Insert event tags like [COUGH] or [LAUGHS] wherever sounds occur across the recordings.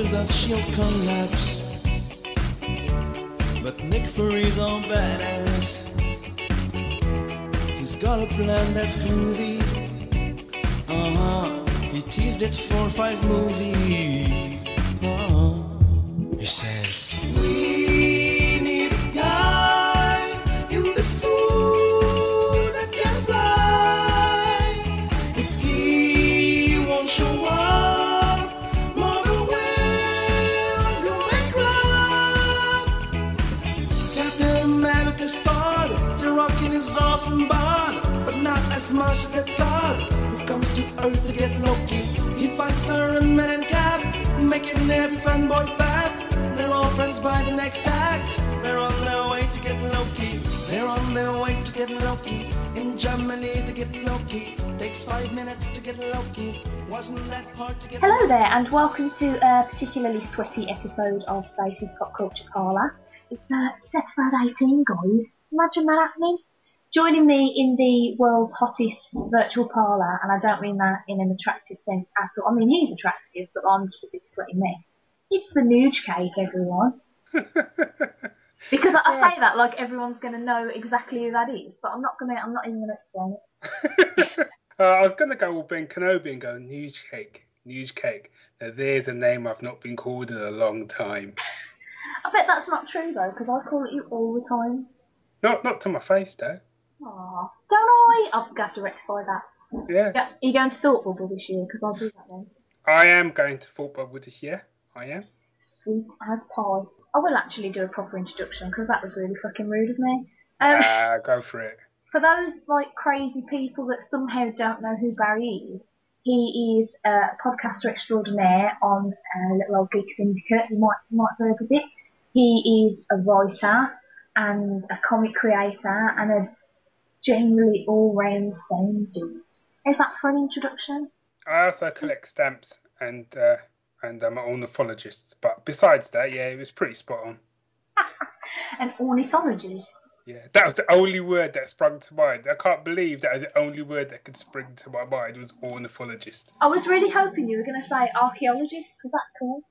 of shield collapse. But Nick Fury's on badass. He's got a plan that's groovy. Uh huh. He teased it for five movies. As much as that god who comes to Earth to get Loki. He fights Iron Man and Cap, making every fanboy fab. They're all friends by the next act. They're on their way to get Loki. They're on their way to get Loki. In Germany to get Loki. Takes five minutes to get Loki. Hello there, and welcome to a particularly sweaty episode of Stacey's Pop Culture Parlour. It's, uh, it's episode 18, guys. Imagine that happening. Joining me in the world's hottest virtual parlour, and I don't mean that in an attractive sense at all. I mean, he's attractive, but I'm just a big sweaty mess. It's the Nuge Cake, everyone. [LAUGHS] Because I, I say that like everyone's going to know exactly who that is, but I'm not going to. I'm not even going to explain it. [LAUGHS] uh, I was going to go with Ben Kenobi and go News Cake. News Cake. Now, there's a name I've not been called in a long time. I bet that's not true though, because I call it you all the times. Not not to my face, though. Aw, don't I? I've got to rectify that. Yeah. Yeah, are you going to Thought Bubble this year? Because I'll do that then. I am going to Thought Bubble this year. I am. Sweet as pie. I will actually do a proper introduction because that was really fucking rude of me. Um, Uh, go for it. for those like crazy people that somehow don't know who Barry is, he is a podcaster extraordinaire on uh, Little Old Geek Syndicate. You might you might have heard of it. He is a writer and a comic creator and a generally all round sound dude. Is that for an introduction? I also collect stamps and uh, and I'm an ornithologist. But besides that, yeah, it was pretty spot on. [LAUGHS] An ornithologist. Yeah, that was the only word that sprung to mind. I can't believe that was the only word that could spring to my mind was ornithologist. I was really hoping you were going to say archaeologist because that's cool.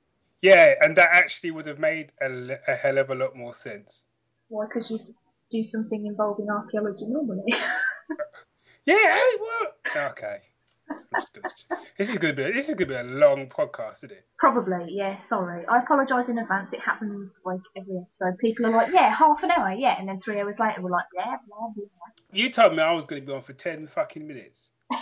Yeah, and that actually would have made a, a hell of a lot more sense. Why? Because you do something involving archaeology normally. [LAUGHS] Yeah, what? Okay. This is gonna be this is gonna be a long podcast, isn't it? Probably, yeah. Sorry, I apologise in advance. It happens like every episode. People are like, "Yeah, half an hour, yeah," and then three hours later, we're like, "Yeah, blah blah." You told me I was gonna be on for ten fucking minutes. [LAUGHS]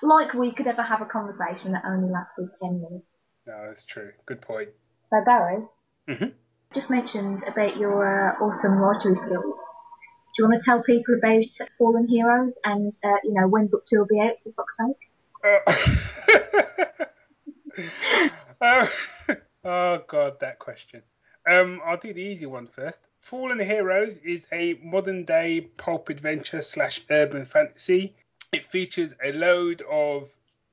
Like we could ever have a conversation that only lasted ten minutes. No, that's true. Good point. So Barry, Mhm. Just mentioned about your uh, awesome writery skills. Do you want to tell people about Fallen Heroes and uh, you know when book two will be out? For fuck's sake. Uh, [LAUGHS] oh god, that question. Um, I'll do the easy one first. Fallen Heroes is a modern day pulp adventure slash urban fantasy. It features a load of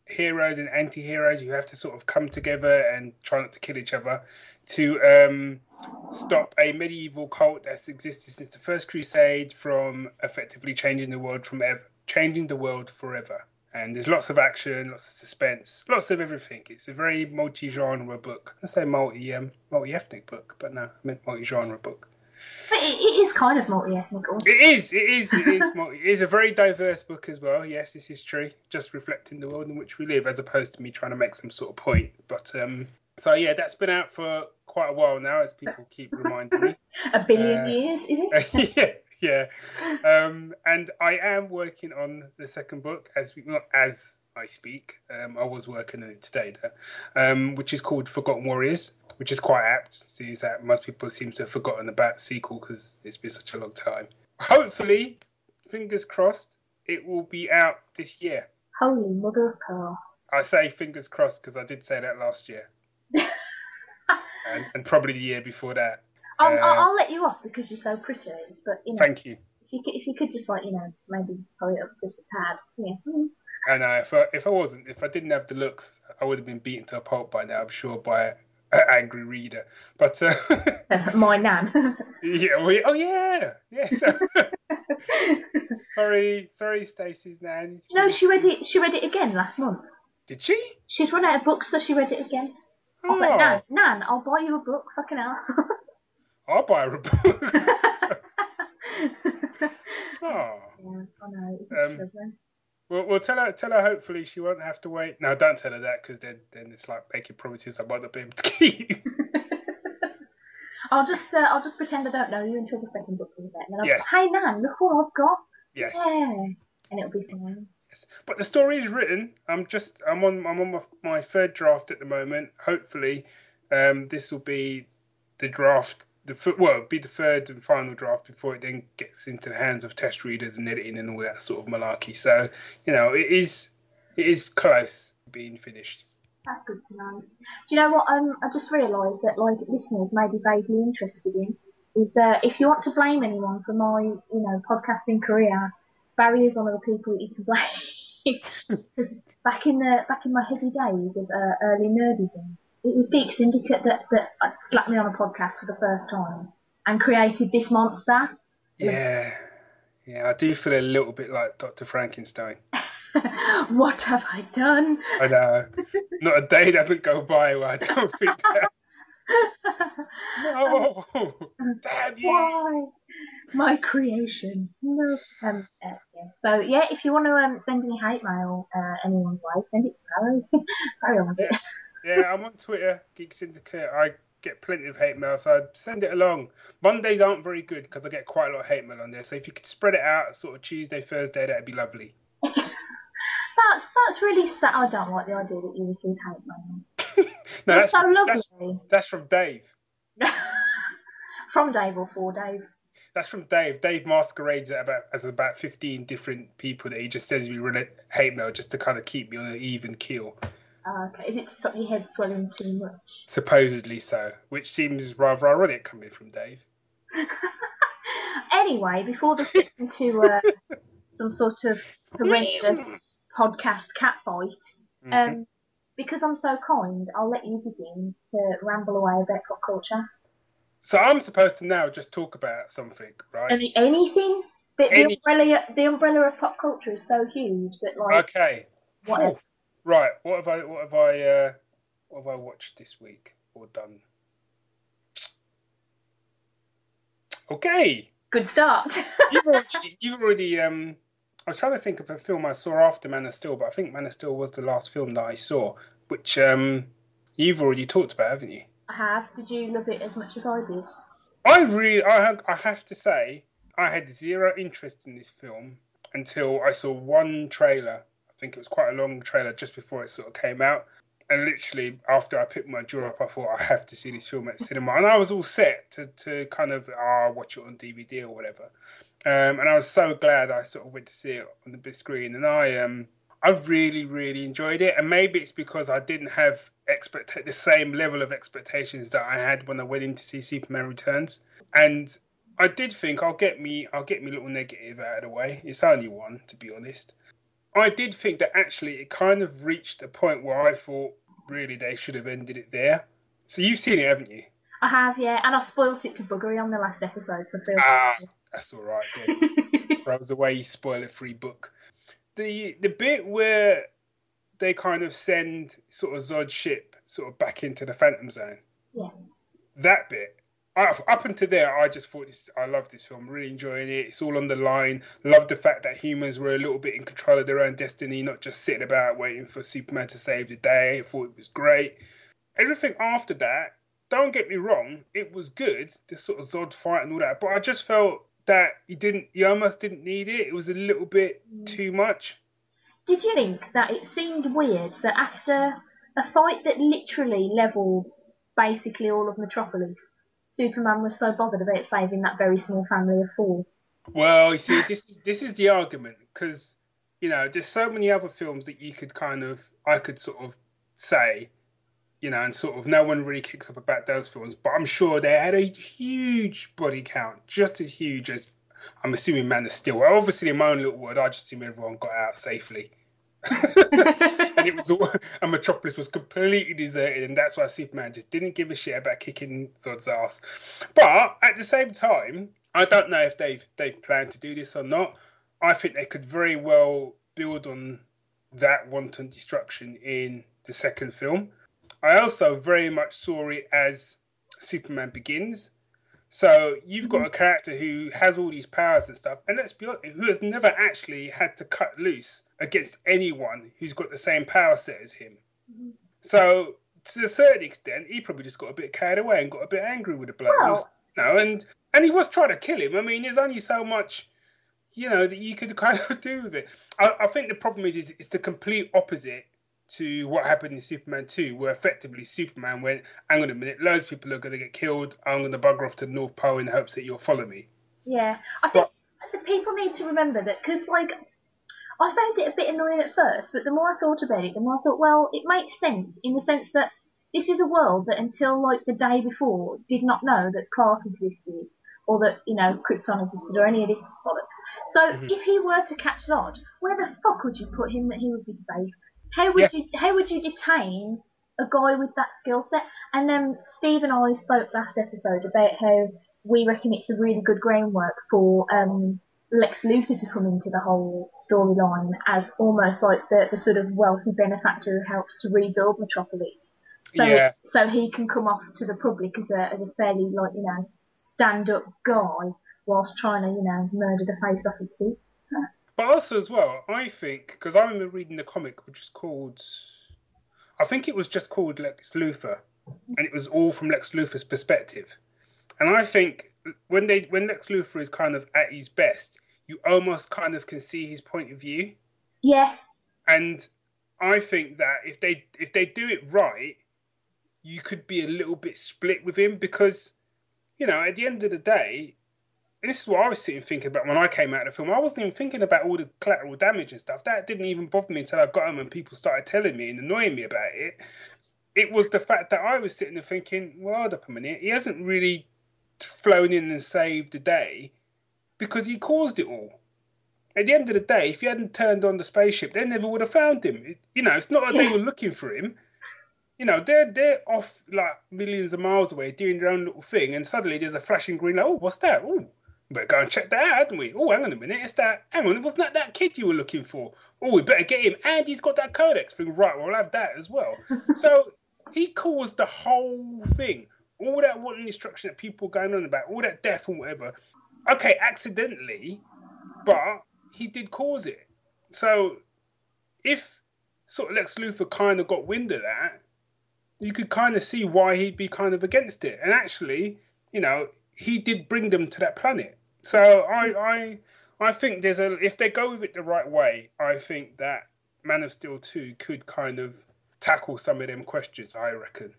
heroes and anti-heroes who have to sort of come together and try not to kill each other to um, stop a medieval cult that's existed since the first crusade from effectively changing the world from ever, changing the world forever and there's lots of action, lots of suspense, lots of everything. It's a very multi-genre book. I say multi um, multi-ethnic book, but no, I meant multi-genre book. But it, it is kind of multi-ethnic. It is, it is, it is [LAUGHS] multi. It is a very diverse book as well. Yes, this is true. Just reflecting the world in which we live, as opposed to me trying to make some sort of point. But um, so yeah, that's been out for quite a while now, as people keep reminding me. [LAUGHS] A billion Uh, years, is it? [LAUGHS] yeah, yeah. Um, and I am working on the second book as we, not as I speak. Um, I was working on it today, though, um, which is called Forgotten Warriors, which is quite apt. seeing that most people seem to have forgotten about the sequel because it's been such a long time. Hopefully, fingers crossed, it will be out this year. Holy mother of pearl. I say fingers crossed because I did say that last year, and, and probably the year before that. I'll, Uh, I'll, I'll let you off because you're so pretty, but you know, Thank you. if you could, if you could just like you know maybe hurry up just a tad, yeah. I know if I, if I wasn't, if I didn't have the looks, I would have been beaten to a pulp by now. I'm sure by an angry reader. But uh, [LAUGHS] My nan. [LAUGHS] yeah, we, oh yeah, yeah. So, [LAUGHS] sorry, sorry, Stacey's nan. no, she read it. She read it again last month. Did she? She's run out of books, so she read it again. I'll say, Oh, Nan, Nan, I'll buy you a book. Fucking hell. [LAUGHS] I'll buy her a book. [LAUGHS] yeah, oh. I know. It's Um, struggling. Well, well, tell her, tell her. Hopefully, she won't have to wait. No, don't tell her that because then, then it's like making promises I might not be able to [LAUGHS] keep. I'll just, uh, I'll just pretend I don't know you until the second book comes out, and then I'll Yes. hey Nan, look what I've got. yes. Yeah, and it'll be fine. But the story is written. I'm just, I'm on, I'm on my, my third draft at the moment. Hopefully, um, this will be the draft. The well, be the third and final draft before it then gets into the hands of test readers and editing and all that sort of malarkey. So, you know, it is, it is close to being finished. That's good to know. Do you know what? Um, I just realised that like listeners may be vaguely interested in is uh, if you want to blame anyone for my you know podcasting career, Barry is one of the people that you can blame. Because back in the back in my heady days of uh, early nerdism, it was Geek Syndicate that that uh, slapped me on a podcast for the first time and created this monster. Yeah, yeah. I do feel a little bit like Doctor Frankenstein. [LAUGHS] what have I done? I know. Not a day doesn't go by where I don't think that. [LAUGHS] No, damn you! Why? My creation. No. Um, uh, yeah. So yeah, if you want to um, send any hate mail uh, anyone's way, send it to Barry. On with it. Yeah, I'm on Twitter, Geek Syndicate. I get plenty of hate mail, so send it along. Mondays aren't very good because I get quite a lot of hate mail on there. So if you could spread it out, sort of Tuesday, Thursday, that'd be lovely. [LAUGHS] That's that's really sad. I don't like the idea that you receive hate mail. [LAUGHS] No, that's, so that's, lovely. that's from Dave. [LAUGHS] From Dave or for Dave. That's from Dave. Dave masquerades about as about fifteen different people that he just says we run hate mail just to kind of keep me on an even keel. Uh, okay. Is it to stop your head swelling too much? Supposedly so, which seems rather ironic coming from Dave. [LAUGHS] Anyway, before this gets into uh, [LAUGHS] some sort of horrendous podcast catfight, Mhm. um, because I'm so kind, I'll let you begin to ramble away about pop culture. So I'm supposed to now just talk about something, right? Any, anything? The, the, umbrella, the umbrella of pop culture is so huge that, like, Okay. what? Oh, right. What have I? What have I? Uh, what have I watched this week or done? Okay. Good start. [LAUGHS] You've already. You've already. Um. I was trying to think of a film I saw after Man of Steel, but I think Man of Steel was the last film that I saw, which um, you've already talked about, haven't you? I have. Did you love it as much as I did? I really, I have, I have to say, I had zero interest in this film until I saw one trailer. I think it was quite a long trailer just before it sort of came out. And literally, after I picked my jaw up, I thought I have to see this film at [LAUGHS] cinema, and I was all set to, to kind of ah watch it on DVD or whatever. Um, and I was so glad I sort of went to see it on the big screen, and I um I really really enjoyed it, and maybe it's because I didn't have expect the same level of expectations that I had when I went in to see Superman Returns, and I did think I'll get me I'll get me a little negative out of the way. It's only one, to be honest. I did think that actually it kind of reached a point where I thought really they should have ended it there. So you've seen it, haven't you? I have, yeah, and I spoilt it to buggery on the last episode, so feel. Ah, that's all right. Good. [LAUGHS] throws away his spoiler-free book. The the bit where they kind of send sort of Zod ship sort of back into the Phantom Zone. Yeah. That bit. I, up until there, I just thought this. I love this film. Really enjoying it. It's all on the line. Love the fact that humans were a little bit in control of their own destiny, not just sitting about waiting for Superman to save the day. I thought it was great. Everything after that, don't get me wrong, it was good. This sort of Zod fight and all that, but I just felt that you didn't. You almost didn't need it. It was a little bit mm. too much. Did you think that it seemed weird that after a fight that literally levelled basically all of Metropolis, Superman was so bothered about saving that very small family of four? Well, you see, this is this is the argument because you know there's so many other films that you could kind of I could sort of say, you know, and sort of no one really kicks up about those films, but I'm sure they had a huge body count, just as huge as I'm assuming Man of Steel. Well, obviously, in my own little world, I just assume everyone got out safely. [LAUGHS] and it was all, and Metropolis was completely deserted, and that's why Superman just didn't give a shit about kicking Zod's ass. But at the same time, I don't know if they've they've planned to do this or not. I think they could very well build on that wanton destruction in the second film. I also very much saw it as Superman Begins. So you've got mm-hmm. a character who has all these powers and stuff, and let's be honest, who has never actually had to cut loose against anyone who's got the same power set as him. Mm-hmm. So to a certain extent, he probably just got a bit carried away and got a bit angry with the bloke. Well- you know, and and he was trying to kill him. I mean, there's only so much, you know, that you could [LAUGHS] kind of do with it. I, I think the problem is, is it's the complete opposite to what happened in Superman 2, where effectively Superman went, hang on a minute, loads of people are going to get killed. I'm going to bugger off to the North Pole in hopes that you'll follow me. Yeah, I think the people need to remember that because, like, I found it a bit annoying at first, but the more I thought about it, the more I thought, well, it makes sense in the sense that this is a world that until like the day before did not know that Clark existed or that you know Krypton existed or any of this bollocks. So Mhm. if he were to catch Zod, where the fuck would you put him that he would be safe? How would you how would you detain a guy with that skill set? And then Steve and I spoke last episode about how we reckon it's a really good groundwork for um, Lex Luthor to come into the whole storyline as almost like the, the sort of wealthy benefactor who helps to rebuild Metropolis. So, Yeah. so he can come off to the public as a, as a fairly, like, you know, stand up guy whilst trying to, you know, murder the face off of suits. [LAUGHS] But also as well, I think because I remember reading the comic, which is called, I think it was just called Lex Luthor, and it was all from Lex Luthor's perspective. And I think when they when Lex Luthor is kind of at his best, you almost kind of can see his point of view. Yeah, And I think that if they if they do it right, you could be a little bit split with him because, you know, at the end of the day, and this is what I was sitting thinking about when I came out of the film. I wasn't even thinking about all the collateral damage and stuff. That didn't even bother me until I got home and people started telling me and annoying me about it. It was the fact that I was sitting there thinking, well, hold up a minute, he hasn't really flown in and saved the day because he caused it all at the end of the day, if he hadn't turned on the spaceship, they never would have found him. It- you know, it's not like they were looking for him. You know, they're they're off like millions of miles away doing their own little thing, and suddenly there's a flashing green light. Oh, what's that? Oh, better go and check that out, hadn't we? Oh, hang on a minute, it's that. Hang on, it wasn't that that kid you were looking for? Oh, we better get him, and he's got that codex thing. Right, well, have that as well. [LAUGHS] so he caused the whole thing. All that wanting destruction that people going on about, all that death and whatever. Okay, accidentally, but he did cause it. So if sort of Lex Luthor kind of got wind of that, you could kind of see why he'd be kind of against it. And actually, you know, he did bring them to that planet. So I I I think there's a if they go with it the right way, I think that Man of Steel 2 could kind of tackle some of them questions, I reckon.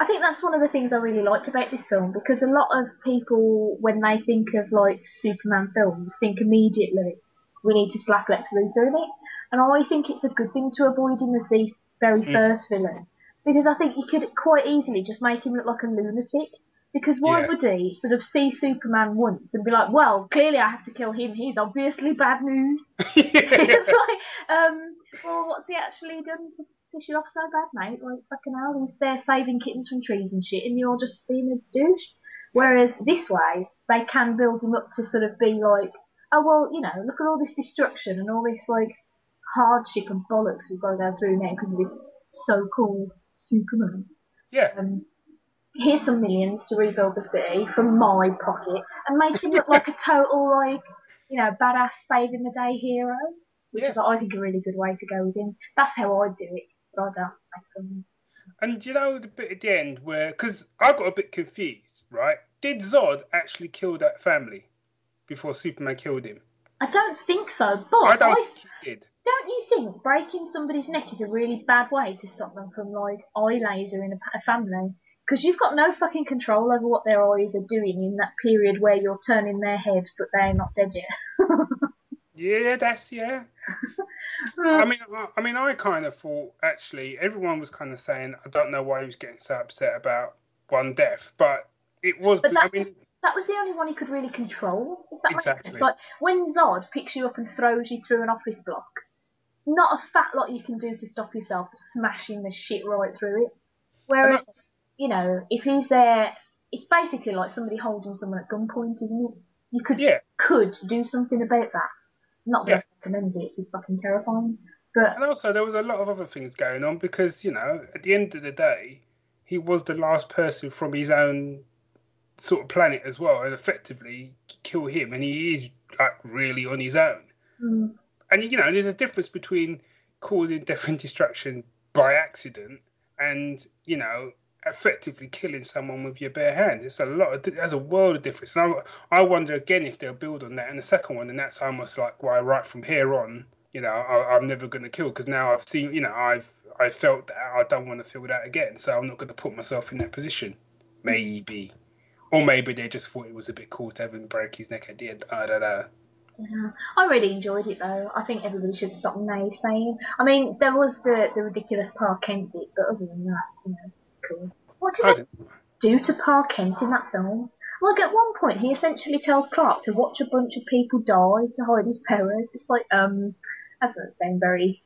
I think that's one of the things I really liked about this film because a lot of people, when they think of like Superman films, think immediately we need to slap Lex Luthor in it, and I think it's a good thing to avoid him as the very Mm. first villain because I think you could quite easily just make him look like a lunatic. Because why Yeah. would he sort of see Superman once and be like, well, clearly I have to kill him. He's obviously bad news. [LAUGHS] [LAUGHS] it's like, um, well, what's he actually done to piss you off so bad, mate? Like, fucking hell, he's there saving kittens from trees and shit, and you're just being a douche. Whereas this way, they can build him up to sort of be like, oh, well, you know, look at all this destruction and all this, like, hardship and bollocks we've got to go through now because of this so-called Superman. yeah. Um, here's some millions to rebuild the city from my pocket and make him look like a total, like, you know, badass saving the day hero, which Yeah. is, I think, a really good way to go with him. That's how i'd do it, but I don't make films. And you know the bit at the end where, because I got a bit confused, right? Did Zod actually kill that family before Superman killed him? I don't think so, but I don't I, think he did. don't you think breaking somebody's neck is a really bad way to stop them from like eye laser in a, a family? Because you've got no fucking control over what their eyes are doing in that period where you're turning their head, but they're not dead yet. Yeah, that's yeah. I [LAUGHS] mean, I, I mean, I kind of thought actually everyone was kind of saying I don't know why he was getting so upset about one death, but it was. But I that mean, was that was the only one he could really control. If that makes Exactly. sense. Like when Zod picks you up and throws you through an office block, not a fat lot you can do to stop yourself smashing the shit right through it. Whereas, you know, if he's there, it's basically like somebody holding someone at gunpoint, isn't it? You could yeah, could do something about that. Not that Yeah. I recommend it; it'd fucking terrifying. But And also, there was a lot of other things going on because, you know, at the end of the day, he was the last person from his own sort of planet as well, and effectively kill him, and he is like really on his own. mm, And you know, there's a difference between causing death and destruction by accident and you know effectively killing someone with your bare hands. It's a lot. Of, there's a world of difference. And I, I wonder again if they'll build on that in the second one, and that's almost like why right from here on, you know, I, I'm never going to kill because now I've seen, you know, I've I felt that I don't want to feel that again, so I'm not going to put myself in that position. Maybe. Or maybe they just thought it was a bit cool to have him break his neck at the end. I don't know. yeah. I really enjoyed it though. I think everybody should stop naysaying. I mean, there was the the ridiculous Pa Kent bit, but other than that, you know, What I did they don't, to Pa Kent in that film? Like at one point, he essentially tells Clark to watch a bunch of people die to hide his powers. It's like, um, that doesn't sound very,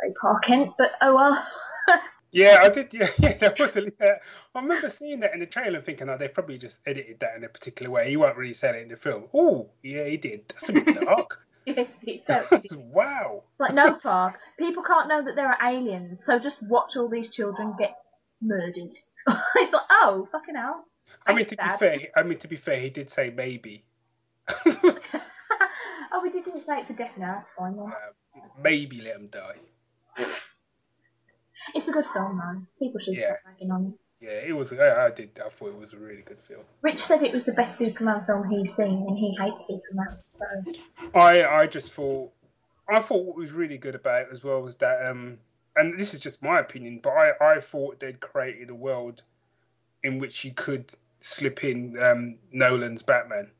very Pa Kent, but oh well. [LAUGHS] Yeah, I did. [LAUGHS] Yeah, yeah, there was a. Yeah, I remember seeing that in the trailer and thinking, oh, they probably just edited that in a particular way. He won't really say it in the film. Oh, yeah, he did. That's a bit [LAUGHS] dark. Wow. It's like, no, Clark, people can't know that there are aliens, so just watch all these children get murdered. [LAUGHS] it's like, oh, fucking hell. I mean, to Thanks, be fair, I mean to be fair, he did say maybe. [LAUGHS] oh, we didn't say it for definite, that's fine then. Uh, maybe let him die. It's a good film, man. People should Yeah. stop ragging on it. Yeah, it was. I, I did. I thought it was a really good film. Rich said it was the best Superman film he's seen, and he hates Superman, so. I I just thought I thought what was really good about it as well was that um and this is just my opinion, but I I thought they'd created a world in which you could slip in um Nolan's Batman.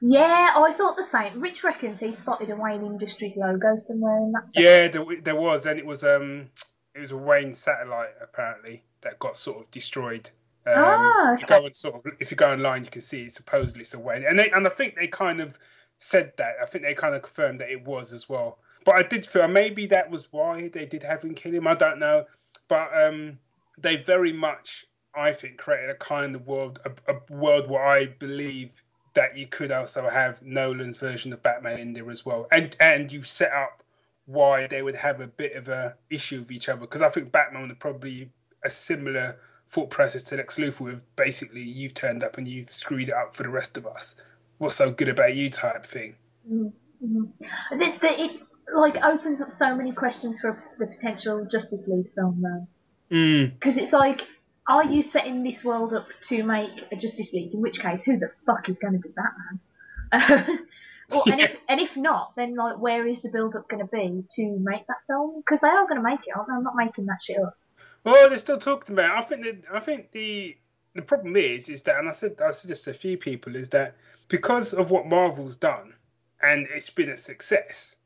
Yeah, I thought the same. Rich reckons he spotted a Wayne Industries logo somewhere in that. Yeah, there, there was, and it was um it was a Wayne satellite apparently that got sort of destroyed. Um, Ah, if you go and sort of if you go online, you can see it, supposedly it's a Wayne, and they and I think they kind of said that. I think they kind of confirmed that it was as well. But I did feel maybe that was why they did have him kill him. I don't know, but um, they very much, I think, created a kind of world, a, a world where I believe that you could also have Nolan's version of Batman in there as well, and and you've set up why they would have a bit of a issue with each other because I think Batman would probably a similar thought process to Lex Luthor with basically you've turned up and you've screwed it up for the rest of us. What's so good about you type thing. Mm-hmm. The, the, it like opens up so many questions for the potential Justice League film though, Mm. because it's like, are you setting this world up to make a Justice League? In which case, who the fuck is going to be Batman? [LAUGHS] or, and, if, [LAUGHS] and if not, then like, where is the build up going to be to make that film? Because they are going to make it, aren't they? I'm not making that shit up. Well, they're still talking about. It. I think that I think the the problem is is that, and I said I said this to a few people, is that because of what Marvel's done, and it's been a success,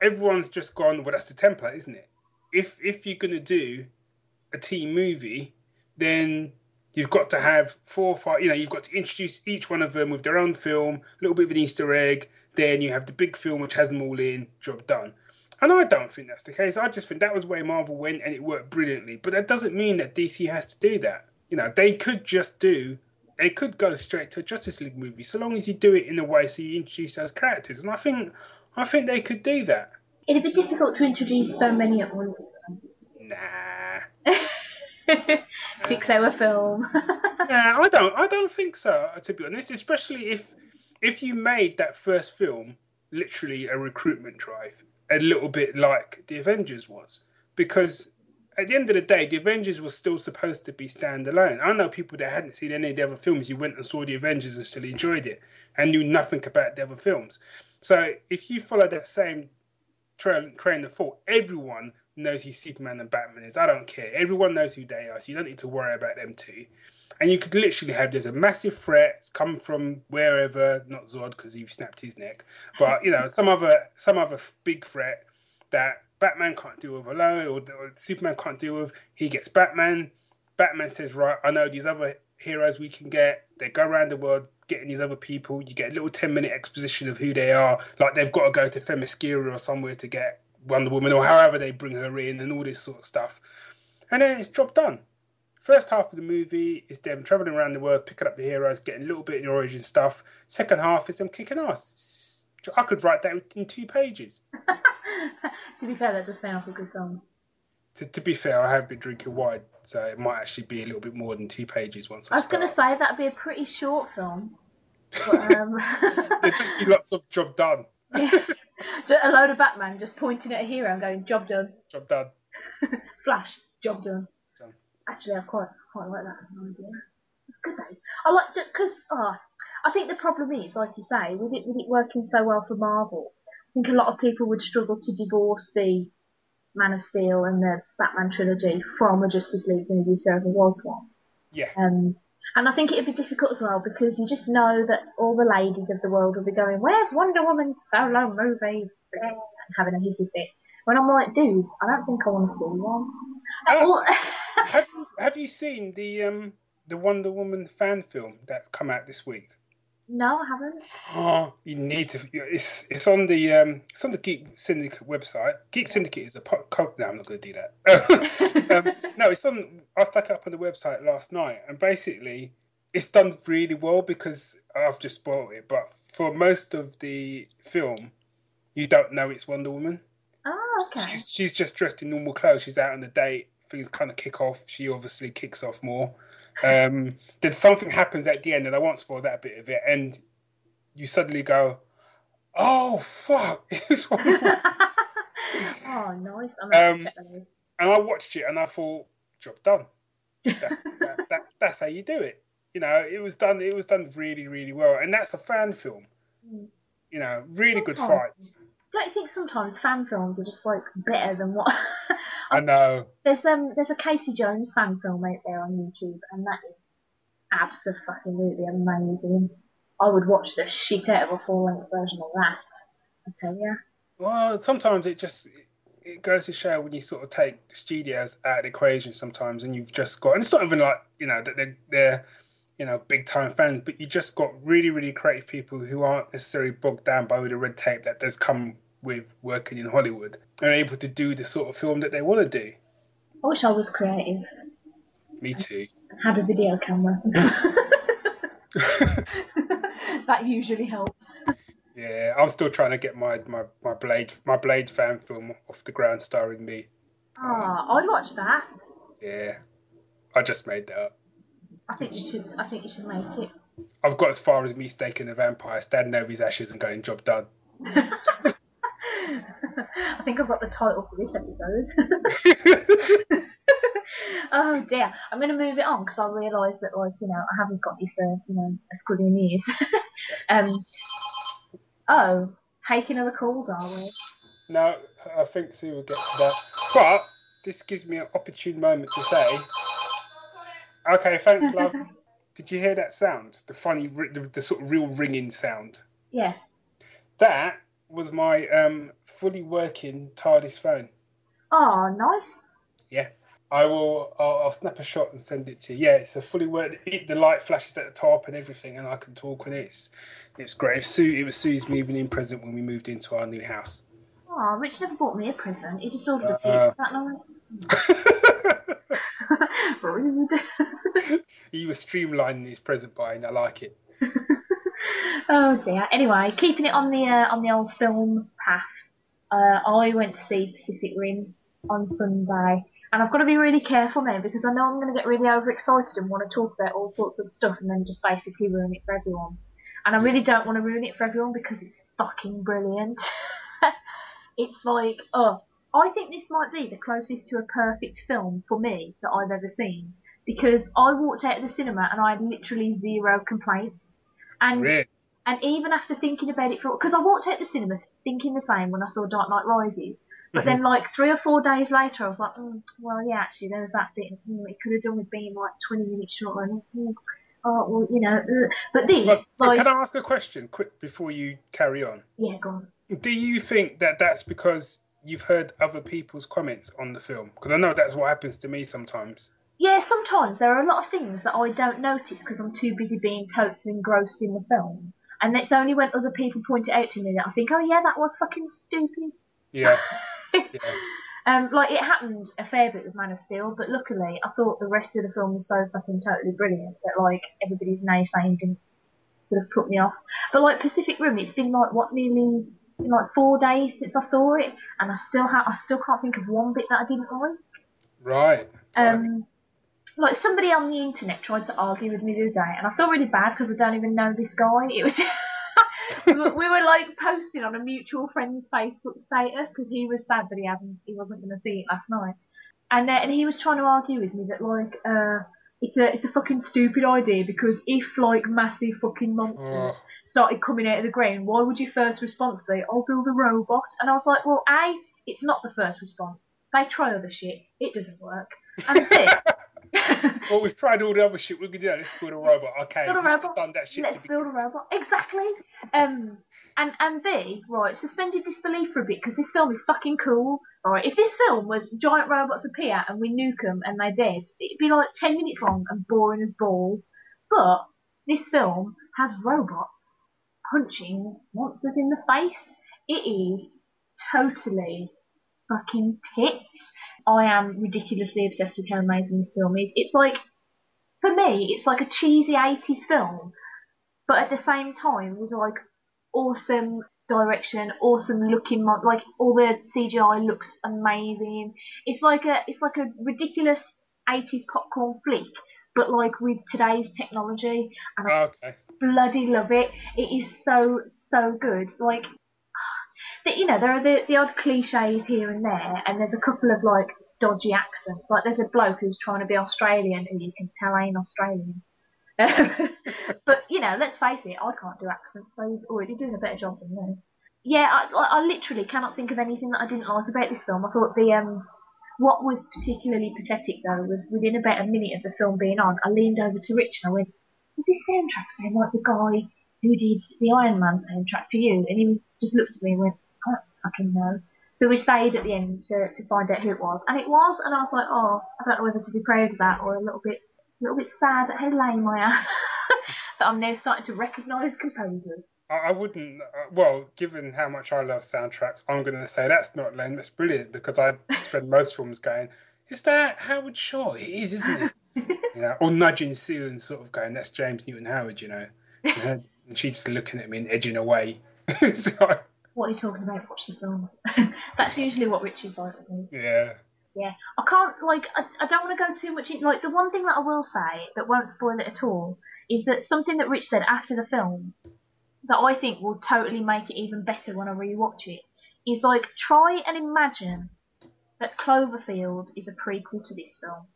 everyone's just gone. Well, that's the template, isn't it? If if you're gonna do a team movie, then you've got to have four or five. You know, you've got to introduce each one of them with their own film, a little bit of an Easter egg. Then you have the big film which has them all in. Job done. And I don't think that's the case. I just think that was where Marvel went and it worked brilliantly. But that doesn't mean that DC has to do that. You know, they could just do, they could go straight to a Justice League movie so long as you do it in a way so you introduce those characters. And I think, I think they could do that. It'd be difficult to introduce so many at once. Nah. [LAUGHS] Six hour film. [LAUGHS] Nah, I don't. I don't think so. To be honest, especially if if you made that first film literally a recruitment drive, a little bit like the Avengers was, because at the end of the day, the Avengers was still supposed to be standalone. I know people that hadn't seen any of the other films. You went and saw the Avengers and still enjoyed it, and knew nothing about the other films. So if you follow that same trail, train of thought, everyone knows who Superman and Batman is. I don't care. Everyone knows who they are, so you don't need to worry about them two. And you could literally have there's a massive threat. It's come from wherever, not Zod because he snapped his neck, but you know some other some other big threat that Batman can't deal with alone, or, or Superman can't deal with. He gets Batman. Batman says, "Right, I know these other heroes we can get." They go around the world getting these other people. You get a little ten minute exposition of who they are. Like they've got to go to Themyscira or somewhere to get Wonder Woman, or however they bring her in, and all this sort of stuff. And then it's job done. First half of the movie is them traveling around the world, picking up the heroes, getting a little bit of the origin stuff. Second half is them kicking ass. I could write that in two pages. [LAUGHS] to be fair, that does sound like a good film. To, to be fair, I have been drinking wine, so it might actually be a little bit more than two pages once I, I was going to say that'd be a pretty short film. But, [LAUGHS] um, [LAUGHS] There'd just be lots of job done. yeah. A load of Batman just pointing at a hero and going, "Job done." Job done. Flash, job done. Done. Actually, I quite quite like that as an idea. It's good that is. I like because oh, I think the problem is, like you say, with it with it working so well for Marvel, I think a lot of people would struggle to divorce the Man of Steel and the Batman trilogy from a Justice League movie if there ever was one. Yeah. Um, and I think it'd be difficult as well because you just know that all the ladies of the world will be going, "Where's Wonder Woman's solo movie?" And having a hissy fit. When I'm like, dudes, I don't think I want to see one. Oh. [LAUGHS] [LAUGHS] Have you have you seen the um the Wonder Woman fan film that's come out this week? No, I haven't. Oh, you need to. It's it's on the um it's on the Geek Syndicate website. Geek Syndicate is a po- co- no, I'm not going to do that. [LAUGHS] [LAUGHS] um, no, it's on. I stuck it up on the website last night, and basically, it's done really well because I've just spoiled it. But for most of the film, you don't know it's Wonder Woman. Oh, okay. She's she's just dressed in normal clothes. She's out on a date. Things kind of kick off. She obviously kicks off more. Um, then something happens at the end, and I won't spoil that bit of it. And you suddenly go, "Oh fuck!" [LAUGHS] It's Wonder Woman." [LAUGHS] oh, nice. I'm Um, check and I watched it, and I thought, "Job done." That's [LAUGHS] that, that, that's how you do it. You know, it was done. It was done really, really well, and that's a fan film. Mm. You know, really good Sometimes- fights. Don't you think sometimes fan films are just like better than what? I [LAUGHS] know. there's um there's a Casey Jones fan film out there on YouTube, and that is absolutely amazing. I would watch the shit out of a full length version of that. I tell you. Well, sometimes it just it goes to show when you sort of take the studios out of the equation sometimes, and you've just got and it's not even like you know that they're, they're you know big time fans, but you just got really really creative people who aren't necessarily bogged down by all the red tape that does come with working in Hollywood and able to do the sort of film that they want to do. I wish I was creative. Me too. Had a video camera. [LAUGHS] [LAUGHS] that usually helps. Yeah, I'm still trying to get my, my, my Blade my Blade fan film off the ground starring me. Ah, I'd watch that. Yeah, I just made that up. I think you should. I think you should make it. I've got as far as me staking a vampire, standing over his ashes and going, job done. [LAUGHS] I think I've got the title for this episode. [LAUGHS] oh dear, I'm going to move it on because I realise that, like, you know, I haven't got you for, you know, a squillion years. [LAUGHS] um, oh, taking other calls, are we? No, I think Sue will get to that. But this gives me an opportune moment to say, okay, thanks, [LAUGHS] love. Did you hear that sound? The funny, the, the sort of real ringing sound. Yeah. That was my um, fully working TARDIS phone. Oh, nice. Yeah. I will. I'll, I'll snap a shot and send it to you. Yeah, it's a fully work. It, the light flashes at the top and everything, and I can talk when it's. It's great. Sue, it was Sue's moving in present when we moved into our new house. Oh, Rich never bought me a present. He just ordered a Uh, pizza that night. [LAUGHS] [LAUGHS] [LAUGHS] Rude. [LAUGHS] he was streamlining his present buying. I like it. [LAUGHS] oh dear. Anyway, keeping it on the uh, on the old film path. Uh, I went to see Pacific Rim on Sunday, and I've got to be really careful now because I know I'm going to get really overexcited and want to talk about all sorts of stuff and then just basically ruin it for everyone. And I really don't want to ruin it for everyone because it's fucking brilliant. it's like, oh, I think this might be the closest to a perfect film for me that I've ever seen because I walked out of the cinema and I had literally zero complaints. And Really? and even after thinking about it for, because I walked out of the cinema thinking the same when I saw Dark Knight Rises, but then like three or four days later, I was like, mm, well, yeah, actually, there was that bit. Mm, it could have done with being like 20 minutes shorter. And, mm, oh, well, you know, uh, but this, like, can I ask a question quick before you carry on? yeah, go on. Do you think that that's because you've heard other people's comments on the film? Because I know that's what happens to me sometimes. Yeah, sometimes there are a lot of things that I don't notice because I'm too busy being totes engrossed in the film. And it's only when other people point it out to me that I think, oh yeah, that was fucking stupid. Yeah. [LAUGHS] yeah. Um, like it happened a fair bit with Man of Steel, but luckily I thought the rest of the film was so fucking totally brilliant that like everybody's naysaying didn't sort of put me off. But like Pacific Rim, it's been like what nearly been like four days since I saw it, and I still have I still can't think of one bit that I didn't like. Right. Um, like somebody on the internet tried to argue with me the other day, and I feel really bad because I don't even know this guy. It was [LAUGHS] we, were, like posting on a mutual friend's Facebook status because he was sad that he hadn't he wasn't going to see it last night, and uh, and he was trying to argue with me that like uh it's a it's a fucking stupid idea because if like massive fucking monsters Oh. started coming out of the ground, why would your first response be I'll build a robot? And I was like, well, a it's not the first response. They try other shit, it doesn't work. And b [LAUGHS] Well, we've tried all the other shit we could do. Let's build a robot. Okay, Build a we should have robot. done that shit. Let's build a robot. Exactly. Um, and and B, right, suspended disbelief for a bit because this film is fucking cool. Right, if this film was giant robots appear and we nuke them and they're dead, it'd be like ten minutes long and boring as balls. But this film has robots punching monsters in the face. It is totally fucking tits. I am ridiculously obsessed with how amazing this film is. It's like, for me, it's like a cheesy 80s film, but at the same time with like awesome direction, awesome looking, mon- like all the CGI looks amazing. It's like a, it's like a ridiculous 80s popcorn flick, but like with today's technology, and I Okay. bloody love it. It is so so good. Like, [SIGHS] that you know, there are the, the odd cliches here and there, and there's a couple of like dodgy accents. Like, there's a bloke who's trying to be Australian who you can tell ain't Australian. But you know, let's face it, I can't do accents, so he's already doing a better job than me. Yeah, I, I literally cannot think of anything that I didn't like about this film. I thought the um, what was particularly pathetic though was within about a minute of the film being on, I leaned over to Rich and I went, "Was this soundtrack sound like the guy who did the Iron Man soundtrack to you?" And he just looked at me and went, "I don't fucking know." So we stayed at the end to, to find out who it was, and it was, and I was like, "Oh, I don't know whether to be proud of that or a little bit, a little bit sad at how lame I am." that I'm now starting to recognise composers. I, I wouldn't. Uh, well, given how much I love soundtracks, I'm going to say that's not lame. That's brilliant because I [LAUGHS] spend most films going, "Is that Howard Shore? It is, isn't it?" [LAUGHS] you know, or nudging Sue and sort of going, "That's James Newton Howard," you know. And, her- and she's just looking at me and edging away. [LAUGHS] so, What are you talking about? Watch the film. That's usually what Rich is like yeah. Yeah, I can't like. I, I don't want to go too much in. Like the one thing that I will say that won't spoil it at all is that something that Rich said after the film that I think will totally make it even better when I rewatch it is like try and imagine that Cloverfield is a prequel to this film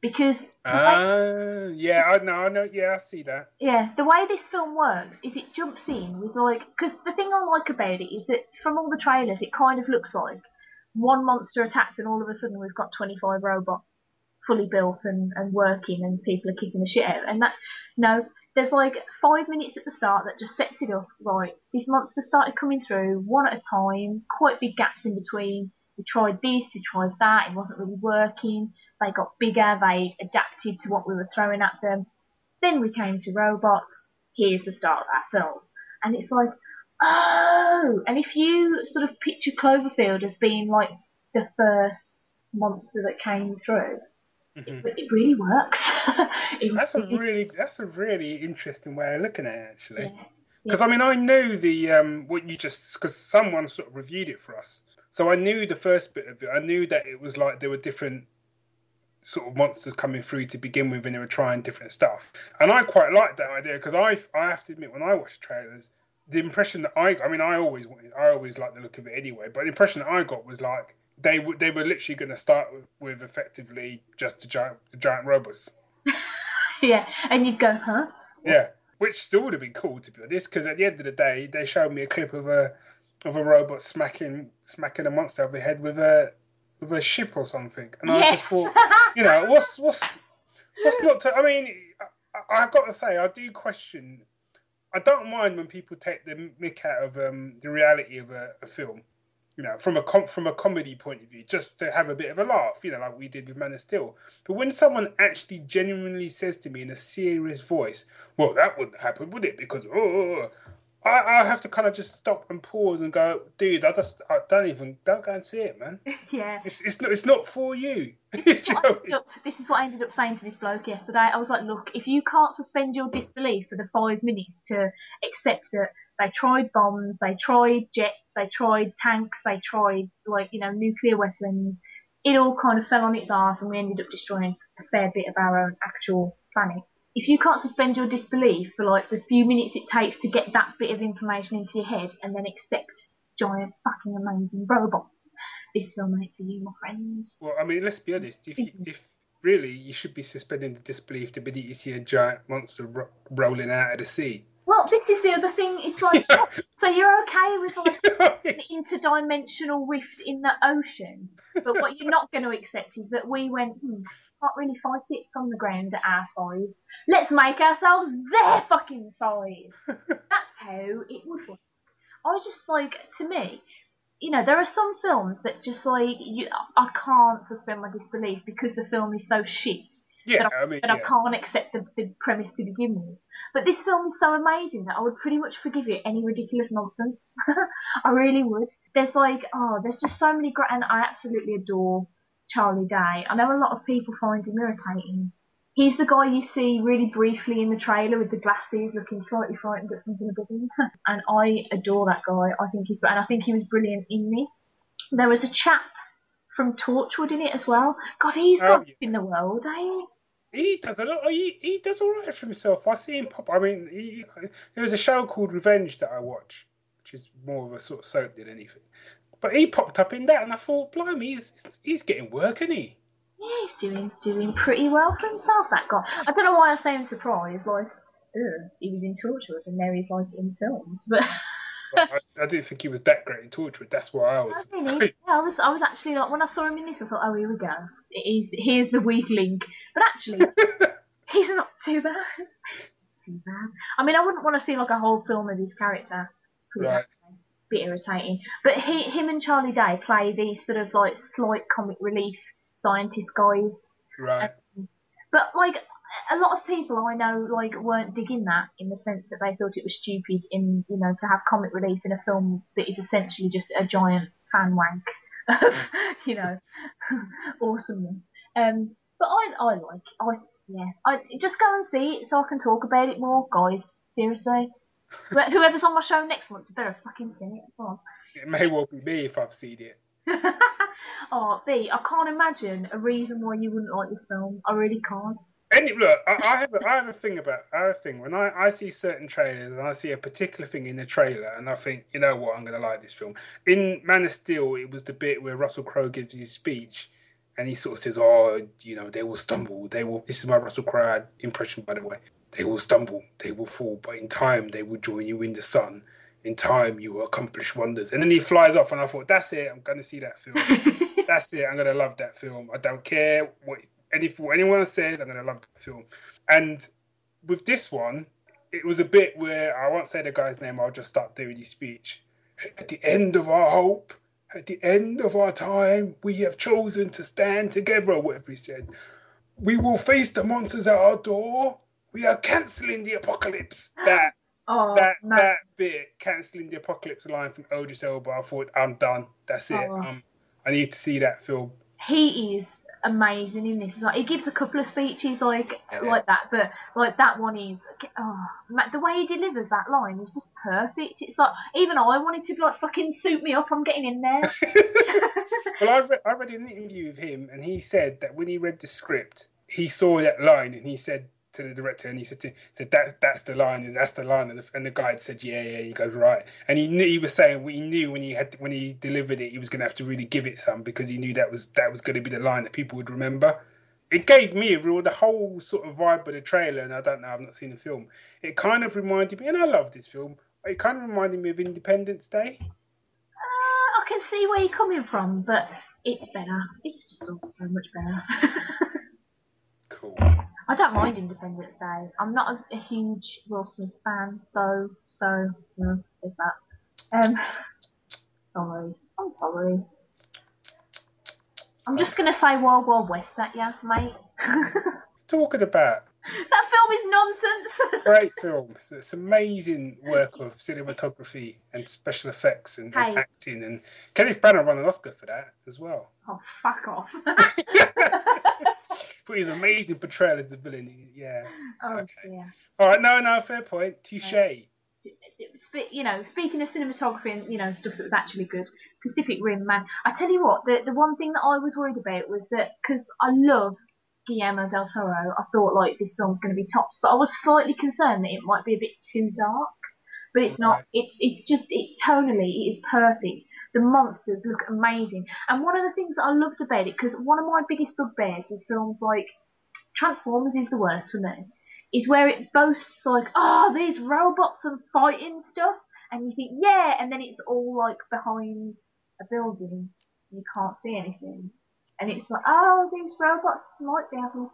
because the way- Ah, yeah. I know. I know. Yeah, I see that. yeah, the way this film works is it jumps in with like because the thing I like about it is that from all the trailers it kind of looks like one monster attacked and all of a sudden we've got 25 robots fully built and, and working and people are kicking the shit out and that no there's like five minutes at the start that just sets it up right these monsters started coming through one at a time quite big gaps in between we tried this we tried that it wasn't really working they got bigger they adapted to what we were throwing at them then we came to robots. Here's the start of our film. And it's like, oh! And if you sort of picture Cloverfield as being like the first monster that came through, Mhm. it, it really works. [LAUGHS] It That's a really- that's a really interesting way of looking at it, actually. yeah. Because I mean, I knew the um, what you just because someone sort of reviewed it for us, so I knew the first bit of it. I knew that it was like there were different sort of monsters coming through to begin with, and they were trying different stuff. And I quite liked that idea because I I have to admit when I watch trailers, the impression that I I mean I always wanted I always like the look of it anyway, but the impression that I got was like they were they were literally going to start with, with effectively just the giant the giant robots. [LAUGHS] yeah. And you'd go, huh? Yeah, which still would have been cool to be honest, because at the end of the day, they showed me a clip of a of a robot smacking smacking a monster over the head with a with a ship or something, and I just thought, [LAUGHS] you know, what's what's what's not to? I mean, I, I've got to say, I do question. I don't mind when people take the mick out of um, the reality of a, a film, you know, from a com- from a comedy point of view, just to have a bit of a laugh, you know, like we did with Man of Steel. But when someone actually genuinely says to me in a serious voice, "Well, that wouldn't happen, would it?" Because oh, I, I have to kind of just stop and pause and go, dude, I just I don't even don't go and see it, man. [LAUGHS] yeah. It's it's not it's not for you. [LAUGHS] This is, what ended up, this is what I ended up saying to this bloke yesterday. I was like, look, if you can't suspend your disbelief for the five minutes to accept that they tried bombs, they tried jets, they tried tanks, they tried like you know nuclear weapons, it all kind of fell on its arse, and we ended up destroying a fair bit of our own actual planet. If you can't suspend your disbelief for like the few minutes it takes to get that bit of information into your head and then accept giant fucking amazing robots, this film ain't for you, my friends. Well, I mean, let's be honest. If if really you should be suspending the disbelief the minute you see a giant monster ro- rolling out of the sea. Well, this is the other thing. It's like, [LAUGHS] so you're okay with like [LAUGHS] an interdimensional rift in the ocean, but what you're not going to accept is that we went, hmm, can't really fight it from the ground at our size. Let's make ourselves their fucking size. [LAUGHS] That's how it would work. I just like, to me, you know, there are some films that just like you, I can't suspend my disbelief because the film is so shit yeah, that, I, I mean, that yeah. I can't accept the, the premise to begin with. But this film is so amazing that I would pretty much forgive it any ridiculous nonsense. [LAUGHS] I really would. There's like, oh, there's just so many great, and I absolutely adore Charlie Day. I know a lot of people find him irritating. He's the guy you see really briefly in the trailer with the glasses, looking slightly frightened at something above him. [LAUGHS] and I adore that guy. I think he's, and I think he was brilliant in this. There was a chap from Torchwood in it as well. God, he's Oh, got yeah. in the world, ain't he? He does a lot. He, he does all right for himself. I see him pop. I mean, he, there was a show called Revenge that I watch, which is more of a sort of soap than anything. But he popped up in that, and I thought, blimey, he's he's getting work, isn't he? Yeah, he's doing doing pretty well for himself. That guy. I don't know why I say I'm surprised. Like, ugh, he was in Torchwood and now he's like in films. But [LAUGHS] But I, I didn't think he was that great in Torchwood. That's why I was. I really, yeah, I was I was actually like when I saw him in this, I thought, oh, here we go. He's here's the weak link. But actually, [LAUGHS] he's not too bad. [LAUGHS] too bad. I mean, I wouldn't want to see like a whole film of his character. It's pretty Right. Bit irritating. But he, him and Charlie Day play these sort of like slight comic relief scientist guys. right. But like a lot of people I know like weren't digging that in the sense that they thought it was stupid in you know to have comic relief in a film that is essentially just a giant fan wank of [LAUGHS] you know [LAUGHS] awesomeness. Um, but I I like I yeah I just go and see it so I can talk about it more, guys. Seriously. Wh- Whoever's on my show next month better fucking see it. That's all It may well be me if I've seen it. [LAUGHS] oh, B, I can't imagine a reason why you wouldn't like this film. I really can't. Any look, I, I have a, I have a thing about I have a thing when I, I see certain trailers and I see a particular thing in the trailer and I think you know what I'm gonna like this film. In Man of Steel, it was the bit where Russell Crowe gives his speech and he sort of says, "Oh, you know, they will stumble. They will." This is my Russell Crowe impression, by the way. They will stumble. They will fall, but in time they will join you in the sun. In time, you will accomplish wonders. And then he flies off, and I thought, "That's it. I'm gonna see that film." [LAUGHS] That's it. I'm gonna love that film. I don't care what any what anyone says. I'm gonna love the film. And with this one, it was a bit where I won't say the guy's name. I'll just start doing his speech. At the end of our hope, at the end of our time, we have chosen to stand together. Whatever he said, we will face the monsters at our door. We are cancelling the apocalypse. That [GASPS] oh, that man. that bit cancelling the apocalypse line from Idris Elba. I thought I'm done. That's it. Oh. Um, I need to see that film. he is amazing in this. It's like he gives a couple of speeches like oh, Yeah. like that, but like that one is oh, the way he delivers that line is just perfect. It's like even I wanted to be like fucking suit me up. I'm getting in there. [LAUGHS] Well, I read, I read an interview with him, and he said that when he read the script, he saw that line, and he said to the director, and he said, to, said "That's that's the line, that's the line," and the, and the guy said, "Yeah, yeah." He goes, "Right," and he knew he was saying he knew when he had when he delivered it, he was going to have to really give it some because he knew that was that was going to be the line that people would remember. It gave me a real the whole sort of vibe of the trailer, and I don't know, I've not seen the film. It kind of reminded me, and I love this film. It kind of reminded me of Independence Day. Uh, I can see where you're coming from, but it's better. It's just all so much better. [LAUGHS] I don't mind Independence Day. I'm not a, a huge Will Smith fan, though, so yeah, there's that. Um, sorry, I'm sorry. I'm just gonna say Wild Wild West at you, mate. [LAUGHS] talking about That film is nonsense. [LAUGHS] Great film. It's, amazing work of cinematography and special effects and, and acting. And Kenneth Branagh won an Oscar for that as well. oh, fuck off. [LAUGHS] [LAUGHS] But his amazing portrayal as the villain. Yeah. oh Okay. dear. All right. No, no, fair point. Touche. Spe- you know, speaking of cinematography and you know stuff that was actually good, Pacific Rim, man. I tell you what, the the one thing that I was worried about was that because I love Guillermo del Toro, I thought like this film's going to be tops, but I was slightly concerned that it might be a bit too dark. But it's not. It's it's just it tonally it is perfect. The monsters look amazing, and one of the things that I loved about it, because one of my biggest bugbears with films like Transformers is the worst for me, is where it boasts like, oh, these robots and fighting stuff, and you think, yeah, and then it's all like behind a building, and you can't see anything. And it's like, oh, these robots might be having,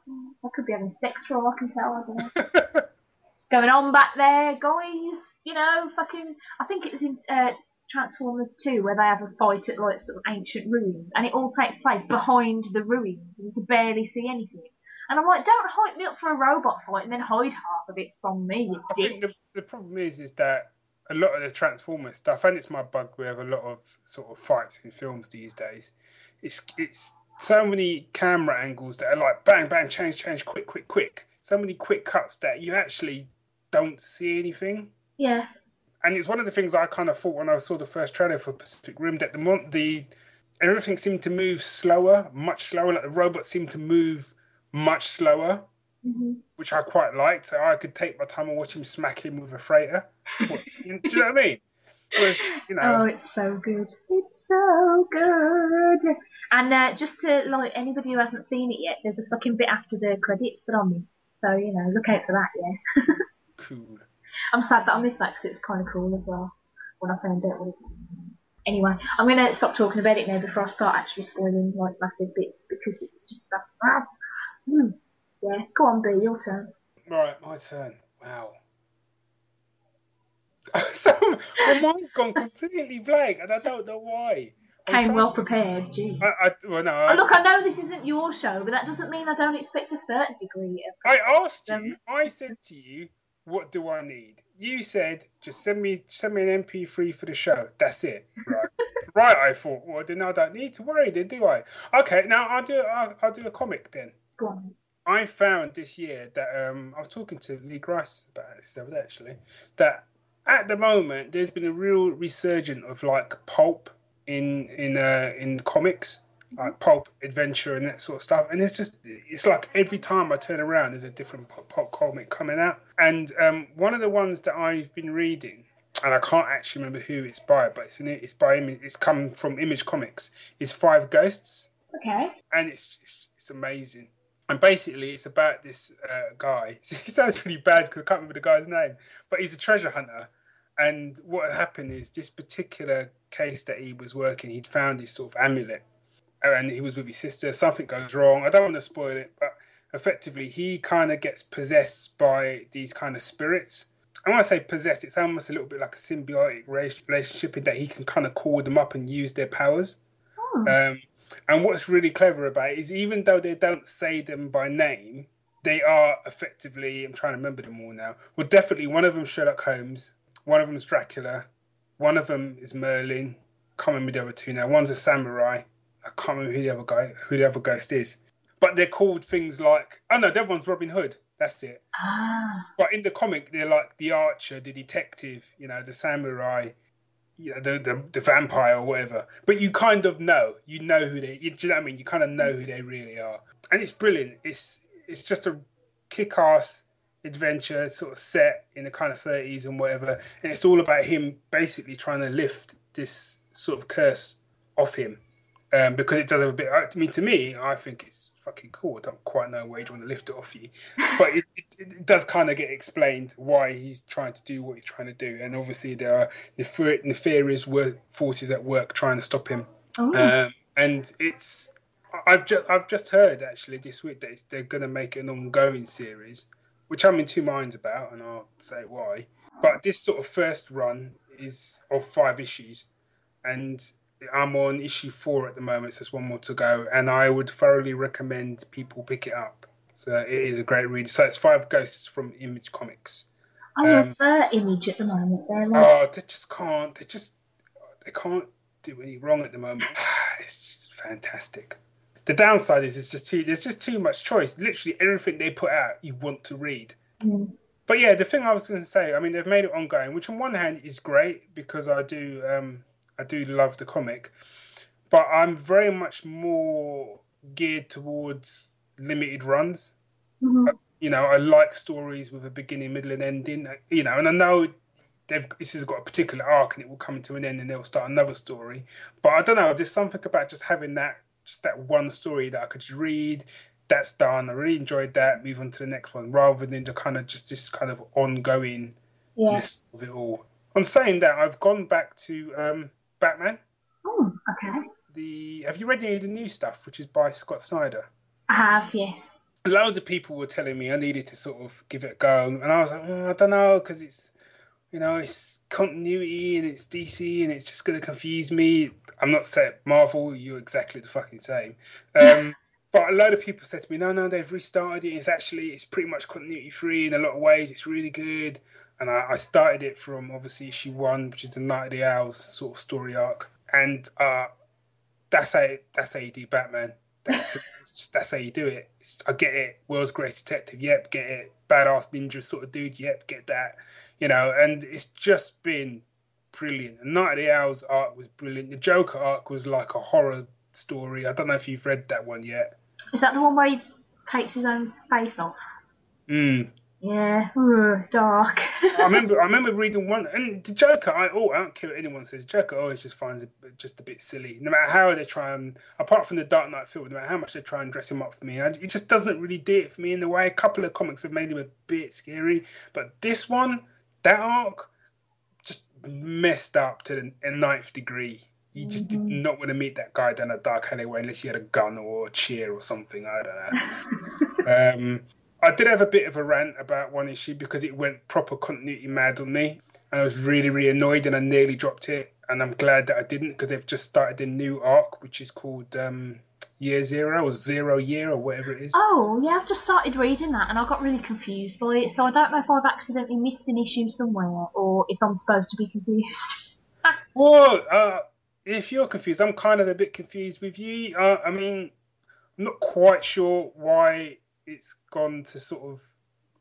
I could be having sex for all I can tell, I don't know. [LAUGHS] What's going on back there, guys? You know, fucking, I think it was in uh, Transformers 2 where they have a fight at like sort of ancient ruins, and it all takes place behind the ruins, and you can barely see anything. And I'm like, don't hype me up for a robot fight and then hide half of it from me, you I dick. think the, the problem is is that a lot of the Transformers stuff, and it's my bug with a lot of sort of fights in films these days. It's it's so many camera angles that are like bang bang change change quick quick quick. So many quick cuts that you actually don't see anything. Yeah, And it's one of the things I kind of thought when I saw the first trailer for Pacific Rim that the the everything seemed to move slower, much slower. Like the robots seemed to move much slower hmm which I quite liked. So I could take my time and watch him smack him with a freighter. [LAUGHS] Do you know what I mean? Whereas, you Oh, it's so good. It's so good. And uh, just to like anybody who hasn't seen it yet, there's a fucking bit after the credits that I missed. So you know, look out for that. Yeah, [LAUGHS] cool. I'm sad that I missed that because it was kind of cool as well when I found out what it was. Anyway, I'm gonna stop talking about it now before I start actually spoiling like massive bits because it's just that. Ah, mm. Yeah, go on, B, your turn. Right, my turn. Wow. [LAUGHS] so, well, mine's gone completely blank, and I don't know why. I'm Came well prepared, gee. I, I, well, no, Oh, I, look, I know this isn't your show, but that doesn't mean I don't expect a certain degree of. I asked Um, you. I said to you, "What do I need?" You said, "Just send me, send me an MP3 for the show. That's it." Right. [LAUGHS] right. I thought. Well, then I don't need to worry, then, do I? Okay. Now I'll do. I'll, I'll do a comic then. Go on. I found this year that um, I was talking to Lee Grice about this the day, actually. That at the moment there's been a real resurgence of like pulp in in uh, in comics, like pulp adventure and that sort of stuff. And it's just it's like every time I turn around, there's a different pulp, pulp comic coming out. And um, one of the ones that I've been reading. And I can't actually remember who it's by, but it's in, it's by it's come from Image Comics. Is Five Ghosts, Okay. and it's it's, it's amazing. And basically, it's about this uh, guy. [LAUGHS] He sounds really bad because I can't remember the guy's name, but he's a treasure hunter. And what happened is this particular case that he was working, he'd found this sort of amulet, and he was with his sister. Something goes wrong. I don't want to spoil it, but effectively, he kind of gets possessed by these kind of spirits. And when I say possessed, it's almost a little bit like a symbiotic relationship in that he can kind of call them up and use their powers. Oh. Um, and what's really clever about it is even though they don't say them by name, they are effectively, I'm trying to remember them all now. Well, definitely one of them Sherlock Holmes, one of them is Dracula, one of them is Merlin. Can't remember the other two now. One's a samurai. I can't remember who the other guy, who the other ghost is. But they're called things like, oh no, other one's Robin Hood. That's it. ah. But in the comic, they're like the archer, the detective, you know, the samurai, you know, the, the the vampire or whatever. But you kind of know, you know who they. You, do you know what I mean? You kind of know who they really are, and it's brilliant. It's it's just a kick-ass adventure, sort of set in the kind of thirties and whatever, and it's all about him basically trying to lift this sort of curse off him. Um, because it does have a bit. I mean, to me, I think it's fucking cool. I don't quite know where you'd want to lift it off you, but it, it, it does kind of get explained why he's trying to do what he's trying to do, and obviously there are nefar- nefarious forces at work trying to stop him. Oh. Um, and it's I've just I've just heard actually this week that they're going to make an ongoing series, which I'm in two minds about, and I'll say why. But this sort of first run is of five issues, and I'm on issue four at the moment, so there's one more to go, and I would thoroughly recommend people pick it up. So it is a great read. So it's five ghosts from Image Comics. I Um, love their image at the moment. They're like, Oh, they just can't. They just they can't do any wrong at the moment. [SIGHS] It's just fantastic. The downside is it's just too. There's just too much choice. Literally everything they put out, you want to read. mm, But yeah, the thing I was going to say, I mean, they've made it ongoing, which on one hand is great because I do, um, I do love the comic, but I'm very much more geared towards limited runs. mhm. You know, I like stories with a beginning, middle, and ending. You know, and I know they've this has got a particular arc and it will come to an end and they'll start another story. But I don't know, there's something about just having that, just that one story that I could just read. That's done. I really enjoyed that. Move on to the next one, rather than the kind of just this kind of ongoing yeah. of it all. On saying that, I've gone back to um, Batman. Oh, okay. The have you read any of the new stuff, which is by Scott Snyder? I have, yes. Loads of people were telling me I needed to sort of give it a go, and I was like, "Mm, I don't know, because it's you know it's continuity and it's DC and it's just going to confuse me. I'm not saying Marvel, you're exactly the fucking same. Um, [LAUGHS] but a load of people said to me, no, no, they've restarted it. It's actually it's pretty much continuity free in a lot of ways. It's really good. And I, I started it from obviously issue one, which is the Night of the Owls sort of story arc, and uh, that's how that's how you do Batman. That, it's just, that's how you do it. It's, I get it. World's Greatest Detective, yep, get it. Badass ninja sort of dude, yep, get that. You know, and it's just been brilliant. And Night of the Owls arc was brilliant. The Joker arc was like a horror story. I don't know if you've read that one yet. Is that the one where he takes his own face off? Mm. Yeah, Ugh, dark. I remember I remember reading one and the Joker I oh I don't care what anyone says Joker always just finds it just a bit silly. No matter how they try and apart from the Dark Knight film no matter how much they try and dress him up for me I, it just doesn't really do it for me in the way. A couple of comics have made him a bit scary but this one that arc just messed up to the a ninth degree. You just did Mhm. not want to meet that guy down a dark alleyway unless you had a gun or a chair or something I don't know. [LAUGHS] Um, I did have a bit of a rant about one issue because it went proper continuity mad on me. And I was really, really annoyed and I nearly dropped it. And I'm glad that I didn't because they've just started a new arc, which is called um, Year Zero or Zero Year or whatever it is. oh, yeah, I've just started reading that and I got really confused by it. So I don't know if I've accidentally missed an issue somewhere or if I'm supposed to be confused. [LAUGHS] Well, uh, if you're confused, I'm kind of a bit confused with you. Uh, I mean, I'm not quite sure why it's gone to sort of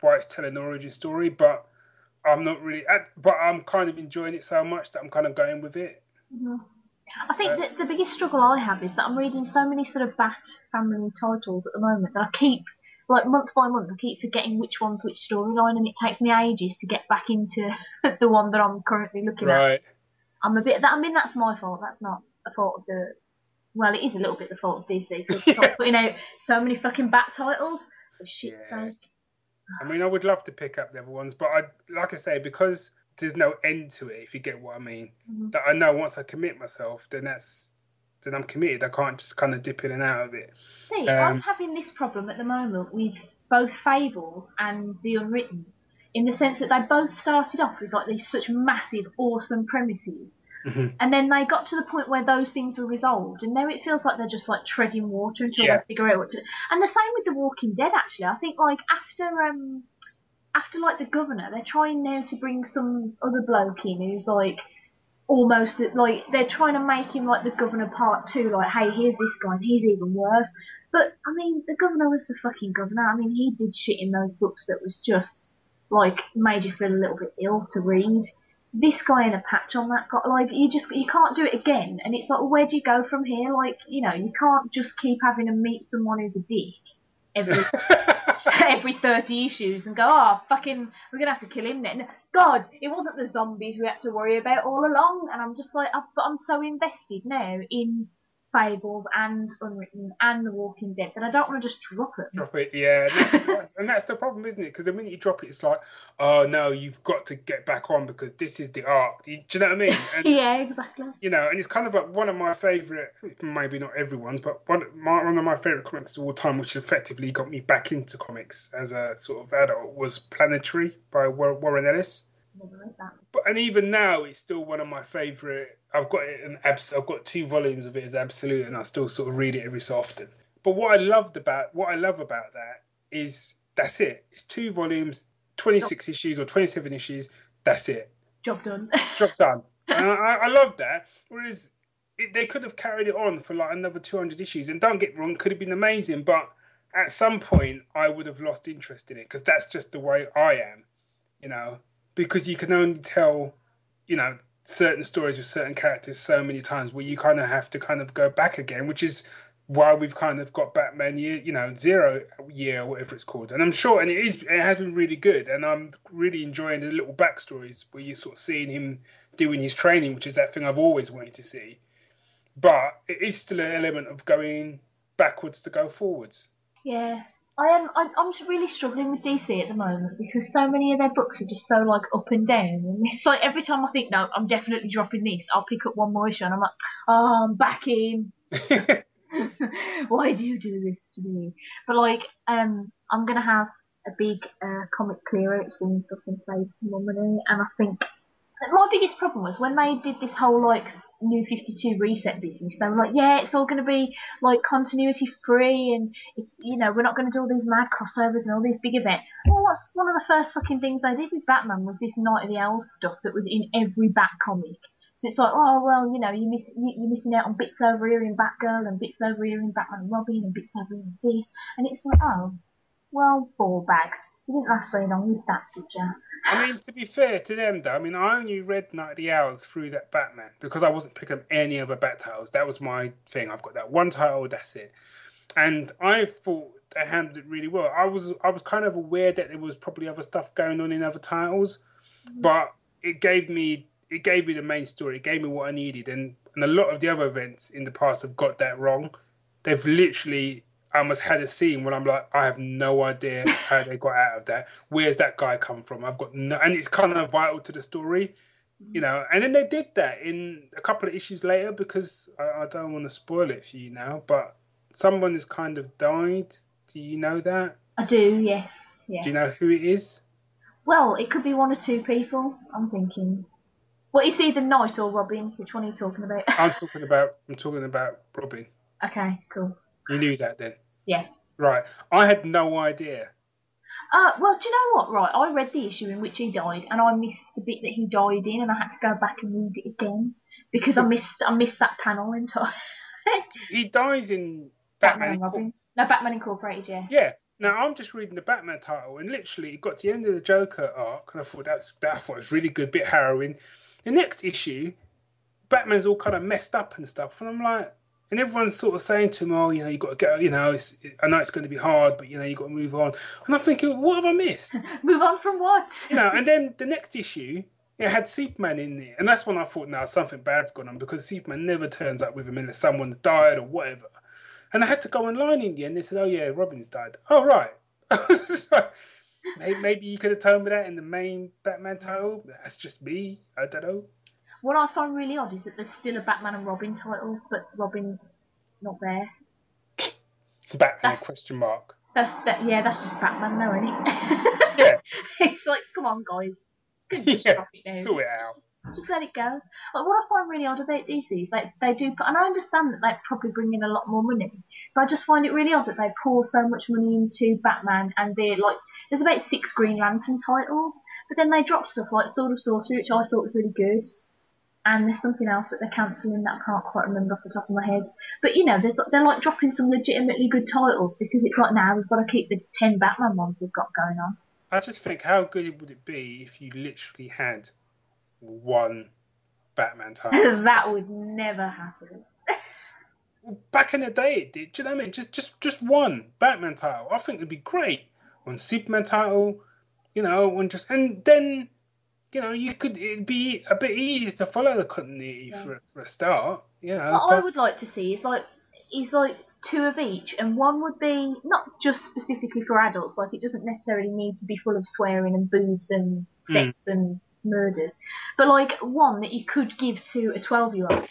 why it's telling an origin story, but I'm not really. But I'm kind of enjoying it so much that I'm kind of going with it. Mhm. I think Uh, that the biggest struggle I have is that I'm reading so many sort of Bat family titles at the moment that I keep, like month by month, I keep forgetting which one's which storyline, and it takes me ages to get back into [LAUGHS] the one that I'm currently looking at. Right. I'm a bit. That, I mean, that's my fault. That's not a fault of the. Well, it is a little bit the fault of DC because stop [LAUGHS] putting out so many fucking Bat titles. For shit's Yeah. sake. I mean, I would love to pick up the other ones, but I, like I say, because there's no end to it. If you get what I mean, Mhm. that I know once I commit myself, then that's then I'm committed. I can't just kind of dip in and out of it. See, I'm Um, having this problem at the moment with both Fables and The Unwritten, in the sense that they both started off with like these such massive, awesome premises, Mhm. and then they got to the point where those things were resolved, and now it feels like they're just like treading water until Yeah. they figure out what to. And the same with The Walking Dead, actually. I think like after um after like the governor, they're trying now to bring some other bloke in who's like almost like they're trying to make him like the governor part two, like, hey, here's this guy, and he's even worse. But I mean, the governor was the fucking governor. I mean, he did shit in those books that was just like made you feel a little bit ill to read. This guy in a patch on that got like you just you can't do it again, and it's like, well, where do you go from here? Like, you know, you can't just keep having to meet someone who's a dick every [LAUGHS] [LAUGHS] every 30 issues and go, oh, fucking, we're to have to kill him then. God, it wasn't the zombies we had to worry about all along. And I'm just like, I've, but I'm so invested now in Fables and Unwritten and The Walking Dead that I don't want to just drop it. drop it, yeah. And that's, [LAUGHS] that's, and that's the problem, isn't it? Because the minute you drop it, it's like, oh no, you've got to get back on because this is the arc. Do you, do you know what I mean? [LAUGHS] And, Yeah, exactly. you know, and it's kind of like one of my favourite, maybe not everyone's, but one, my, one of my favourite comics of all time, which effectively got me back into comics as a sort of adult, was Planetary by Warren Ellis. But and even now, it's still one of my favourite. I've got it in abs. I've got two volumes of it as absolute, and I still sort of read it every so often. But what I loved about what I love about that is that's it. It's two volumes, 26 issues or 27 issues. That's it. Job done. [LAUGHS] Job done. and I, I love that. Whereas it, they could have carried it on for like another 200 issues. And don't get wrong, could have been amazing. But at some point, I would have lost interest in it because that's just the way I am, you know. Because you can only tell, you know, certain stories with certain characters so many times where you kind of have to kind of go back again, which is why we've kind of got Batman year, you know, zero year, whatever it's called. And I'm sure, and it is, it has been really good. And I'm really enjoying the little backstories where you're sort of seeing him doing his training, which is that thing I've always wanted to see. But it is still an element of going backwards to go forwards. Yeah. I am. I, I'm just really struggling with DC at the moment because so many of their books are just so like up and down, and it's like every time I think, no, I'm definitely dropping this, I'll pick up one more issue, and I'm like, oh, I'm back in. [LAUGHS] [LAUGHS] Why do you do this to me? But like, um, I'm gonna have a big uh, comic clear out soon so I can save some more money, and I think my biggest problem was when they did this whole like new 52 reset business they were like yeah it's all going to be like continuity free and it's you know we're not going to do all these mad crossovers and all these big events well what's one of the first fucking things they did with batman was this night of the owls stuff that was in every bat comic so it's like oh well you know you miss you, you're missing out on bits over here in batgirl and bits over here in batman and robin and bits over here in this and it's like oh well, ball bags. You didn't last very long with that, did you? I mean, to be fair to them, though, I mean, I only read Night of the Owls through that Batman because I wasn't picking up any other Bat titles. That was my thing. I've got that one title, that's it. And I thought they handled it really well. I was I was kind of aware that there was probably other stuff going on in other titles, mm-hmm. but it gave me it gave me the main story. It gave me what I needed, and and a lot of the other events in the past have got that wrong. They've literally I almost had a scene where I'm like, I have no idea how they got out of that. Where's that guy come from? I've got no, and it's kind of vital to the story, you know. And then they did that in a couple of issues later because I, I don't want to spoil it for you now, but someone has kind of died. Do you know that? I do. Yes. Yeah. Do you know who it is? Well, it could be one or two people. I'm thinking. What is either Knight or Robin? Which one are you talking about? I'm talking about. I'm talking about Robin. Okay. Cool. You knew that then? Yeah. Right. I had no idea. Uh, well, do you know what? Right, I read the issue in which he died, and I missed the bit that he died in, and I had to go back and read it again because I missed I missed that panel entirely. [LAUGHS] he dies in Batman, Batman Robin. No, Batman Incorporated. Yeah. Yeah. Now I'm just reading the Batman title, and literally it got to the end of the Joker arc, and I thought that's that I thought was really good, bit harrowing. The next issue, Batman's all kind of messed up and stuff, and I'm like, and everyone's sort of saying to him, "Oh, you know, you got to go. You know, I know it's going to be hard, but you know, you've got to move on." And I'm thinking, what have I missed? [LAUGHS] move on from what? You know, and then the next issue, it had Superman in there, and that's when I thought, now something bad's gone on because Superman never turns up with him unless someone's died or whatever. And I had to go online in the end. They said, "Oh yeah, Robin's died." Oh right. [LAUGHS] so, maybe you could have told me that in the main Batman title. That's just me. I don't know. What I find really odd is that there's still a Batman and Robin title, but Robin's not there. Batman that's, question mark. That's that. Yeah, that's just Batman, though, isn't it? yeah. [LAUGHS] it's like, come on, guys. Just yeah. It. Sort it out. Just, just let it go. Like what I find really odd about DC is like they do, put, and I understand that they probably bring in a lot more money, but I just find it really odd that they pour so much money into Batman and they're like there's about six Green Lantern titles, but then they drop stuff like Sword of Sorcery, which I thought was really good and there's something else that they're cancelling that I can't quite remember off the top of my head. But you know, they're like dropping some legitimately good titles because it's like now we've got to keep the ten Batman ones we've got going on. I just think how good it would it be if you literally had one Batman [LAUGHS] title? that would never happen. [LAUGHS] Back in the day, it did. Do you know what I mean? Just, just, just one Batman title. I think it'd be great. One Superman title, you know, and just and then you know, you could it'd be a bit easier to follow the continuity yeah. for for a start. You know, what but... I would like to see is like is like two of each, and one would be not just specifically for adults. Like it doesn't necessarily need to be full of swearing and boobs and sex mm. and murders, but like one that you could give to a twelve-year-old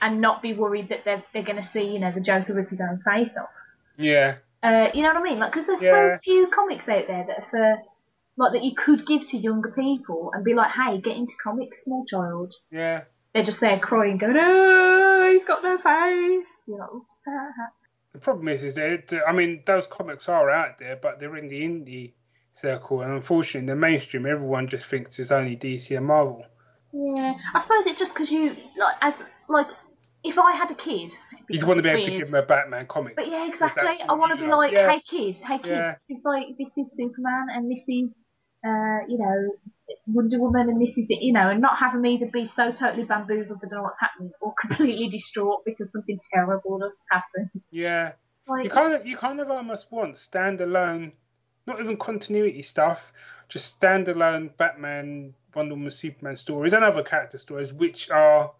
and not be worried that they're they're going to see you know the Joker rip his own face off. Yeah. Uh, you know what I mean? Like, because there's yeah. so few comics out there that are for like that you could give to younger people and be like, hey, get into comics, small child. Yeah. They're just there crying, going, oh, he's got no face. You're like, oops. The problem is, is that I mean, those comics are out there, but they're in the indie circle, and unfortunately, in the mainstream, everyone just thinks it's only DC and Marvel. Yeah, I suppose it's just because you like as like if I had a kid, You'd want to be able weird. to give them a Batman comic. But yeah, exactly. I want to be like, Yeah. hey kid, hey kid, Yeah. this is like this is Superman, and this is uh, you know Wonder Woman, and this is the you know, and not having me either be so totally bamboozled that I don't know what's happening, or [LAUGHS] completely distraught because something terrible has happened. Yeah, Like, you kind of you kind of almost want standalone, not even continuity stuff, just standalone Batman, Wonder Woman, Superman stories and other character stories which are,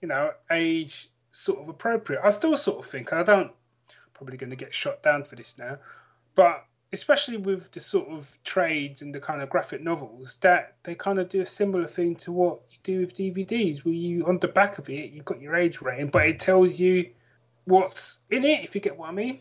you know, age sort of appropriate. I still sort of think, I don't probably going to get shot down for this now, but especially with the sort of trades and the kind of graphic novels, that they kind of do a similar thing to what you do with DVDs, where you on the back of it you've got your age rating, but it tells you what's in it, if you get what I mean.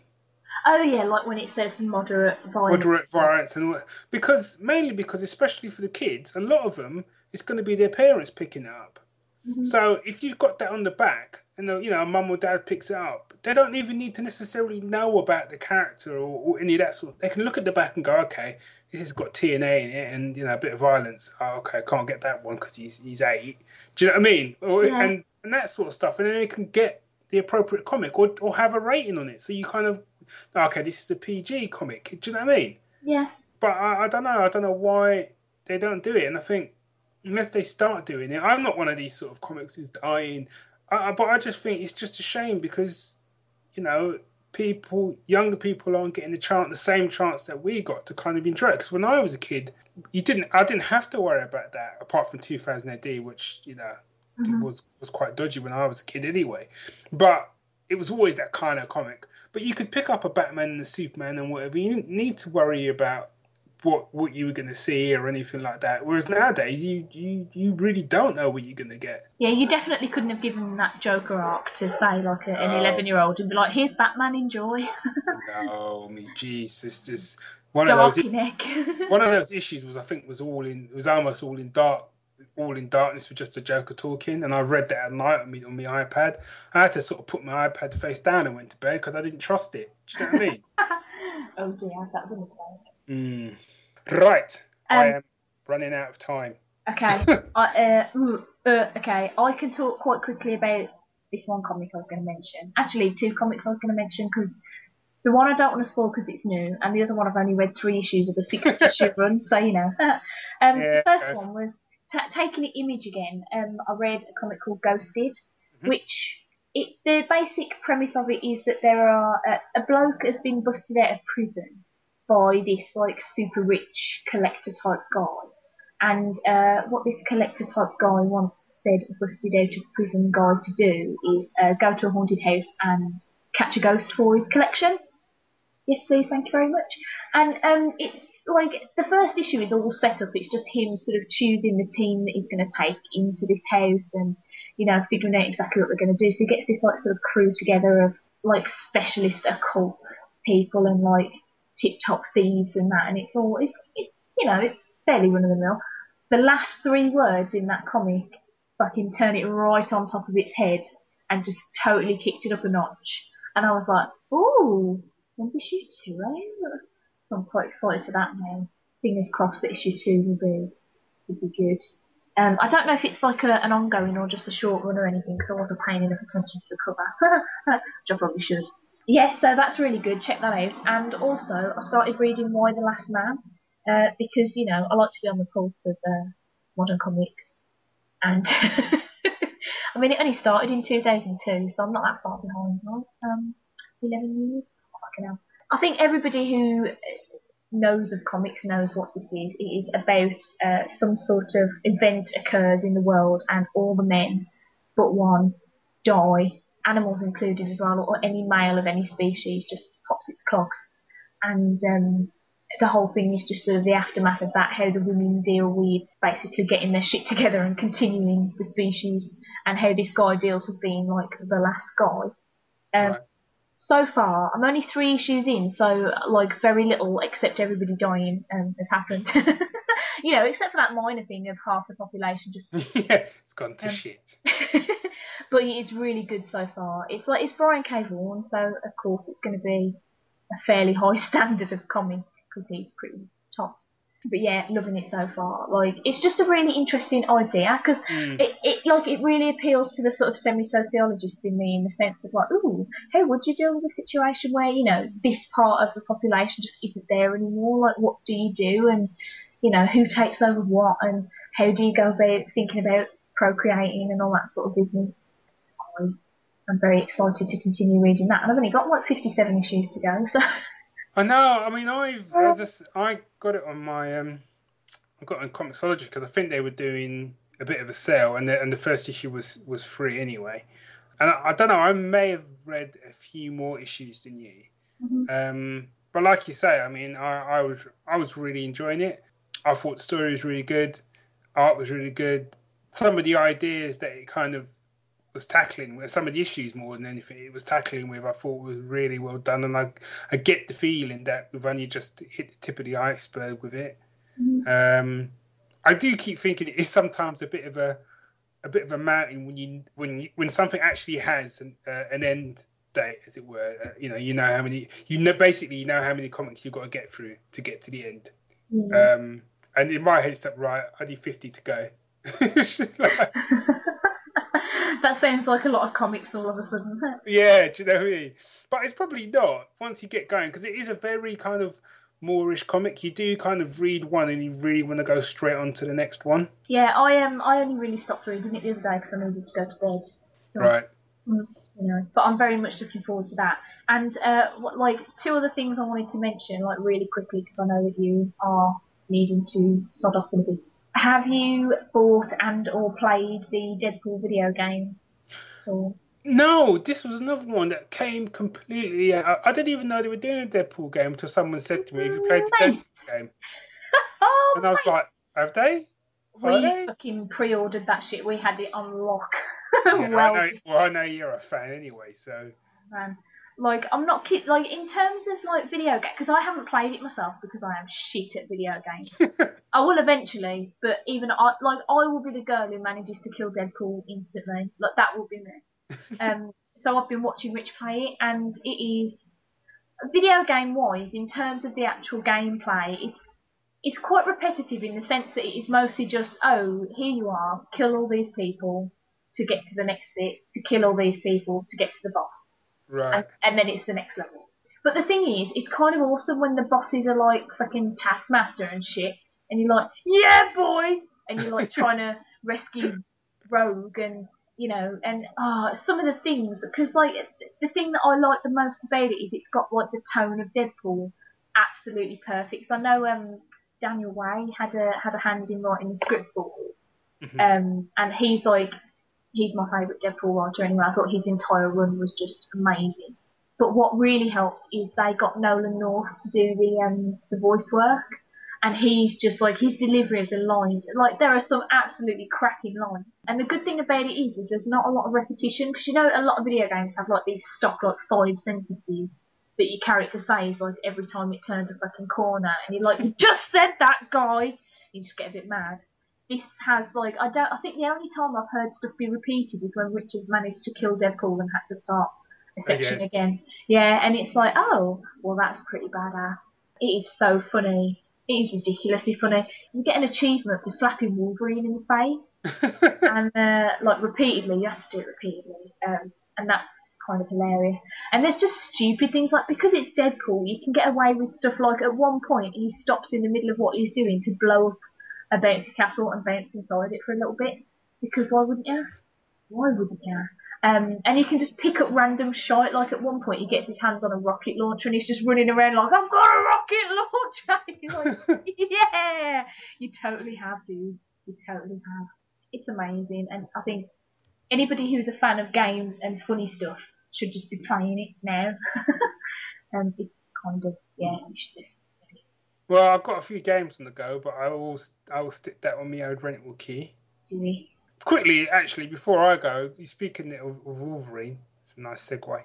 oh yeah, like when it says moderate violence. Moderate violence and because mainly because especially for the kids, a lot of them it's going to be their parents picking it up. Mhm. So if you've got that on the back and the, you know mum or dad picks it up, they don't even need to necessarily know about the character or, or any of that sort. They can look at the back and go, okay, this has got TNA in it and you know a bit of violence. Oh, okay, can't get that one because he's he's eight. Do you know what I mean? Or, Yeah. And and that sort of stuff, and then they can get the appropriate comic or or have a rating on it. So you kind of okay, this is a PG comic. Do you know what I mean? Yeah, But I, I don't know. I don't know why they don't do it. And I think unless they start doing it, I'm not one of these sort of comics who's dying. I, but I just think it's just a shame because you know people, younger people aren't getting the chance, the same chance that we got to kind of enjoy it. Because when I was a kid, you didn't. I didn't have to worry about that apart from 2000 AD, which you know Mhm. was was quite dodgy when I was a kid anyway. But it was always that kind of comic. But you could pick up a Batman and a Superman and whatever. You didn't need to worry about what what you were going to see or anything like that. Whereas nowadays, you you you really don't know what you're going to get. yeah. You definitely couldn't have given that Joker arc to say like an No. eleven-year-old and be like, "Here's Batman, enjoy." no, [LAUGHS] I mean, jeez, it's just one of those. [LAUGHS] One of those issues was I think was all in it was almost all in dark. All in darkness with just a Joker talking, and I read that at night on me on my iPad. I had to sort of put my iPad face down and went to bed because I didn't trust it. Do you know what I mean? [LAUGHS] oh dear, that was a mistake. Mm. Right. I Um, am running out of time. Okay. [LAUGHS] I, uh, mm, uh, okay, I can talk quite quickly about this one comic I was going to mention. Actually, two comics I was going to mention because the one I don't want to spoil because it's new, and the other one I've only read three issues of a six [LAUGHS] issue run, so you know. [LAUGHS] um, Yeah, the first one was ta taking the image again. Um, I read a comic called Ghosted, Mhm. which it the basic premise of it is that there are a, a bloke has been busted out of prison by this like super rich collector type guy. And uh, what this collector type guy once said a busted out of prison guy to do is uh, go to a haunted house and catch a ghost for his collection. Yes, please, thank you very much. And um, it's like the first issue is all set up. It's just him sort of choosing the team that he's going to take into this house and, you know, figuring out exactly what they're going to do. So he gets this like sort of crew together of like specialist occult people and like tip top thieves and that. And it's all, it's, it's, you know, it's fairly run of the mill. The last three words in that comic fucking turn it right on top of its head and just totally kicked it up a notch. And I was like, ooh, when's issue two? So I'm quite excited for that now. Fingers crossed that issue two will be will be good. Um, I don't know if it's like a, an ongoing or just a short run or anything because I wasn't paying enough attention to the cover, [LAUGHS] which I probably should. Yeah, so that's really good. Check that out. And also, I started reading Y: The Last Man uh, because you know I like to be on the pulse of uh, modern comics, and [LAUGHS] I mean it only started in 2002, so I'm not that far behind. Right? Um, 11 years. Hell. I think everybody who uh, knows of comics knows what this is. It is about uh, some sort of event occurs in the world, and all the men but one die, animals included as well, or any male of any species just pops its clogs. And um, the whole thing is just sort of the aftermath of that, how the women deal with basically getting their shit together and continuing the species, and how this guy deals with being like the last guy. Um, Right. So far, I'm only three issues in, so like very little, except everybody dying, um, has happened. [LAUGHS] you know, except for that minor thing of half the population just. [LAUGHS] yeah, it's gone to Um, shit. [LAUGHS] but it's really good so far. It's like it's Brian K. Vaughan, so of course it's going to be a fairly high standard of comic because he's pretty tops. But yeah, loving it so far. Like it's just a really interesting idea because Mm. it, it like it really appeals to the sort of semi-sociologist in me in the sense of like, ooh, how would you deal with a situation where you know this part of the population just isn't there anymore? Like, what do you do, and you know who takes over what, and how do you go about thinking about procreating and all that sort of business? I, I'm very excited to continue reading that, and I've only got like 57 issues to go, [LAUGHS] so I know. I mean, I've I just I got it on my um, I got it on Comixology because I think they were doing a bit of a sale, and the and the first issue was was free anyway. And I, I don't know. I may have read a few more issues than you. Mhm. Um, but like you say, I mean, I, I was I was really enjoying it. I thought the story was really good, art was really good. Some of the ideas that it kind of was tackling with some of the issues more than anything it was tackling with, I thought was really well done, and I I get the feeling that we've only just hit the tip of the iceberg with it. Um, I do keep thinking it is sometimes a bit of a a bit of a mountain when you when you, when something actually has an uh, an end date, as it were. Uh, you know, you know how many you know basically you know how many comics you've got to get through to get to the end. yeah. Um, and in my head, it's like right, I need fifty to go. [LAUGHS] Like, [LAUGHS] that sounds like a lot of comics all of a sudden. yeah, do you know what I mean? But it's probably not once you get going because it is a very kind of moreish comic. You do kind of read one and you really want to go straight on to the next one. Yeah, I um, I only really stopped reading it the other day because I needed to go to bed. So, Right. you know, but I'm very much looking forward to that. And uh, what, like two other things I wanted to mention, like really quickly, because I know that you are needing to sod off in a bit. Have you bought and or played the Deadpool video game? So No, this was another one that came completely. I, I didn't even know they were doing a Deadpool game until someone said to me, "Have you played the Deadpool game?" [LAUGHS] oh, And I was like, "Have they?" Are we they? fucking pre-ordered that shit. We had it on lock. [LAUGHS] Yeah, I well, know, well, I know you're a fan anyway, so man. Like I'm not kid. Like in terms of like video game, because I haven't played it myself because I am shit at video games. [LAUGHS] I will eventually, but even I like I will be the girl who manages to kill Deadpool instantly. Like that will be me. [LAUGHS] Um, so I've been watching Rich play it, and it is video game wise in terms of the actual gameplay. It's it's quite repetitive in the sense that it is mostly just oh here you are, kill all these people to get to the next bit, to kill all these people to get to the boss right. and, and then it's the next level. But the thing is, it's kind of awesome when the bosses are like fucking Taskmaster and shit, and you're like, yeah, boy, and you're like trying to [LAUGHS] rescue Rogue and you know, and ah, some of the things because like the thing that I like the most about it is it's got like the tone of Deadpool, absolutely perfect. So I know um Daniel Way had a had a hand in writing the script for it, Mhm. um, and he's like, he's my favourite Deadpool writer anyway. I thought his entire run was just amazing. But what really helps is they got Nolan North to do the um, the voice work, and he's just like his delivery of the lines. Like there are some absolutely cracking lines. And the good thing about it is, is there's not a lot of repetition because you know a lot of video games have like these stock like five sentences that your character says like every time it turns a fucking corner, and you're like, you just said that, guy. You just get a bit mad this has like I don't I think the only time I've heard stuff be repeated is when Richards managed to kill Deadpool and had to start a section Again. again. Yeah, and it's like, oh, well that's pretty badass. It is so funny. It is ridiculously funny. You get an achievement for slapping Wolverine in the face [LAUGHS] and uh, like repeatedly, you have to do it repeatedly. Um, and that's kind of hilarious. And there's just stupid things like because it's Deadpool, you can get away with stuff like at one point he stops in the middle of what he's doing to blow up a bouncy castle and bounce inside it for a little bit. Because why wouldn't you? Why wouldn't you? Um, and you can just pick up random shite. Like at one point, he gets his hands on a rocket launcher and he's just running around like, "I've got a rocket launcher!" [LAUGHS] He's like, [LAUGHS] "Yeah, you totally have, dude. You totally have. It's amazing." And I think anybody who's a fan of games and funny stuff should just be playing it now. [LAUGHS] um, it's kind of yeah, you should just well, I've got a few games on the go, but I will I will stick that on my old rental key. Quickly, actually, before I go, you speaking of, of Wolverine, it's a nice segue.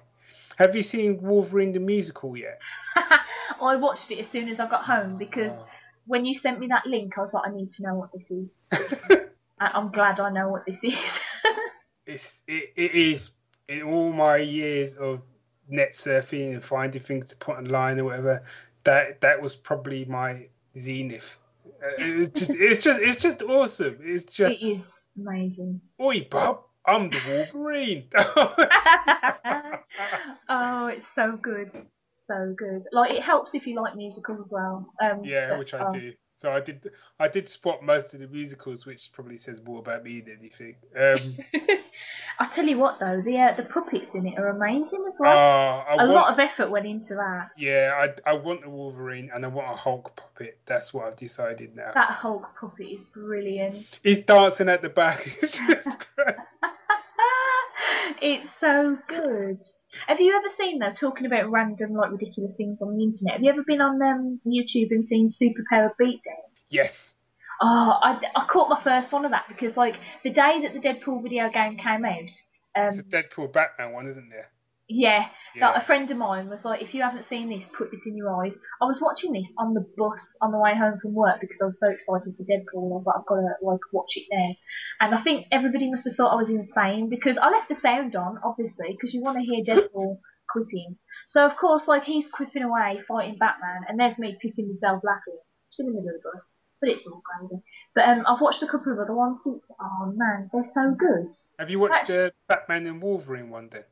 Have you seen Wolverine the musical yet? [LAUGHS] I watched it as soon as I got home because Oh. when you sent me that link, I was like, I need to know what this is. [LAUGHS] I'm glad I know what this is. [LAUGHS] it's it, it is in all my years of net surfing and finding things to put online or whatever. That that was probably my zenith. Uh, It's just it's just it's just awesome. It's just it is amazing. oi Bob, I'm the Wolverine. [LAUGHS] [LAUGHS] oh, it's so good. So good. Like, it helps if you like musicals as well. Um, yeah, but, which I oh, do. So I did I did spot most of the musicals, which probably says more about me than anything. Um, [LAUGHS] I tell you what, though, the uh, the puppets in it are amazing as well. uh, a want, lot of effort went into that. yeah, I I want a Wolverine and I want a Hulk puppet. That's what I've decided now. That Hulk puppet is brilliant. He's dancing at the back. [LAUGHS] It's just [LAUGHS] great. It's so good. Have you ever seen though talking about random like ridiculous things on the internet? Have you ever been on um, YouTube and seen Superpower Beatdown? Yes. Oh, I, I caught my first one of that because like the day that the Deadpool video game came out, It's a um, Deadpool Batman one, isn't there? Yeah, Yeah. like a friend of mine was like, if you haven't seen this, put this in your eyes. I was watching this on the bus on the way home from work because I was so excited for Deadpool. And I was like, I've got to like watch it now. And I think everybody must have thought I was insane because I left the sound on, obviously, because you want to hear Deadpool [LAUGHS] quipping. So of course, like he's quipping away fighting Batman, and there's me pissing myself laughing, just in the middle of the bus. But it's all gravy. But um, I've watched a couple of other ones since. Oh man, they're so good. Have you watched the Batman and Wolverine one then?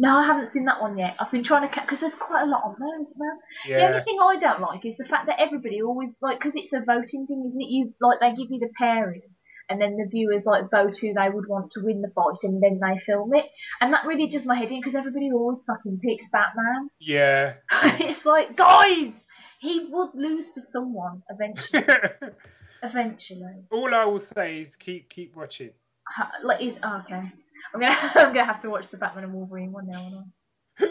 No, I haven't seen that one yet. I've been trying to catch because there's quite a lot on there, isn't there? The only thing I don't like is the fact that everybody always like because it's a voting thing, isn't it? You like they give you the pairing, and then the viewers like vote who they would want to win the fight, and then they film it, and that really does my head in because everybody always fucking picks Batman. Yeah. [LAUGHS] it's like guys, he would lose to someone eventually. [LAUGHS] eventually, All I will say is keep keep watching. Like is oh, okay. I'm gonna [LAUGHS] I'm gonna have to watch the Batman and Wolverine one now. [LAUGHS]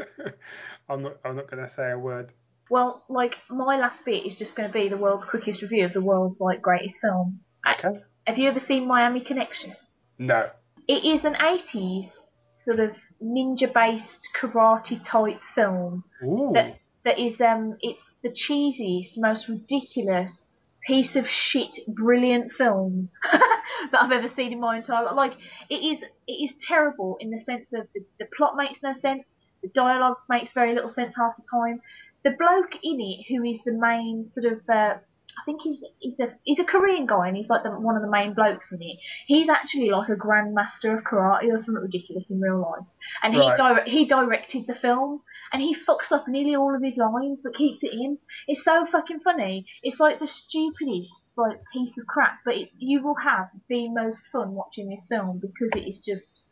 I'm not I'm not gonna say a word. Well, like my last bit is just going to be the world's quickest review of the world's like greatest film. Okay. Have you ever seen Miami Connection? No. It is an 80s sort of ninja-based karate type film Ooh. that that is um it's the cheesiest, most ridiculous piece of shit brilliant film [LAUGHS] that I've ever seen in my entire life. Like it is it is terrible in the sense of the, the plot makes no sense, the dialogue makes very little sense half the time. The bloke in it who is the main sort of uh, I think he's he's a he's a Korean guy and he's like the, one of the main blokes in it. He's actually like a grandmaster of karate or something ridiculous in real life, and he Right. direct he directed the film and he fucks up nearly all of his lines but keeps it in. It's so fucking funny. It's like the stupidest like piece of crap, but it's you will have the most fun watching this film because it is just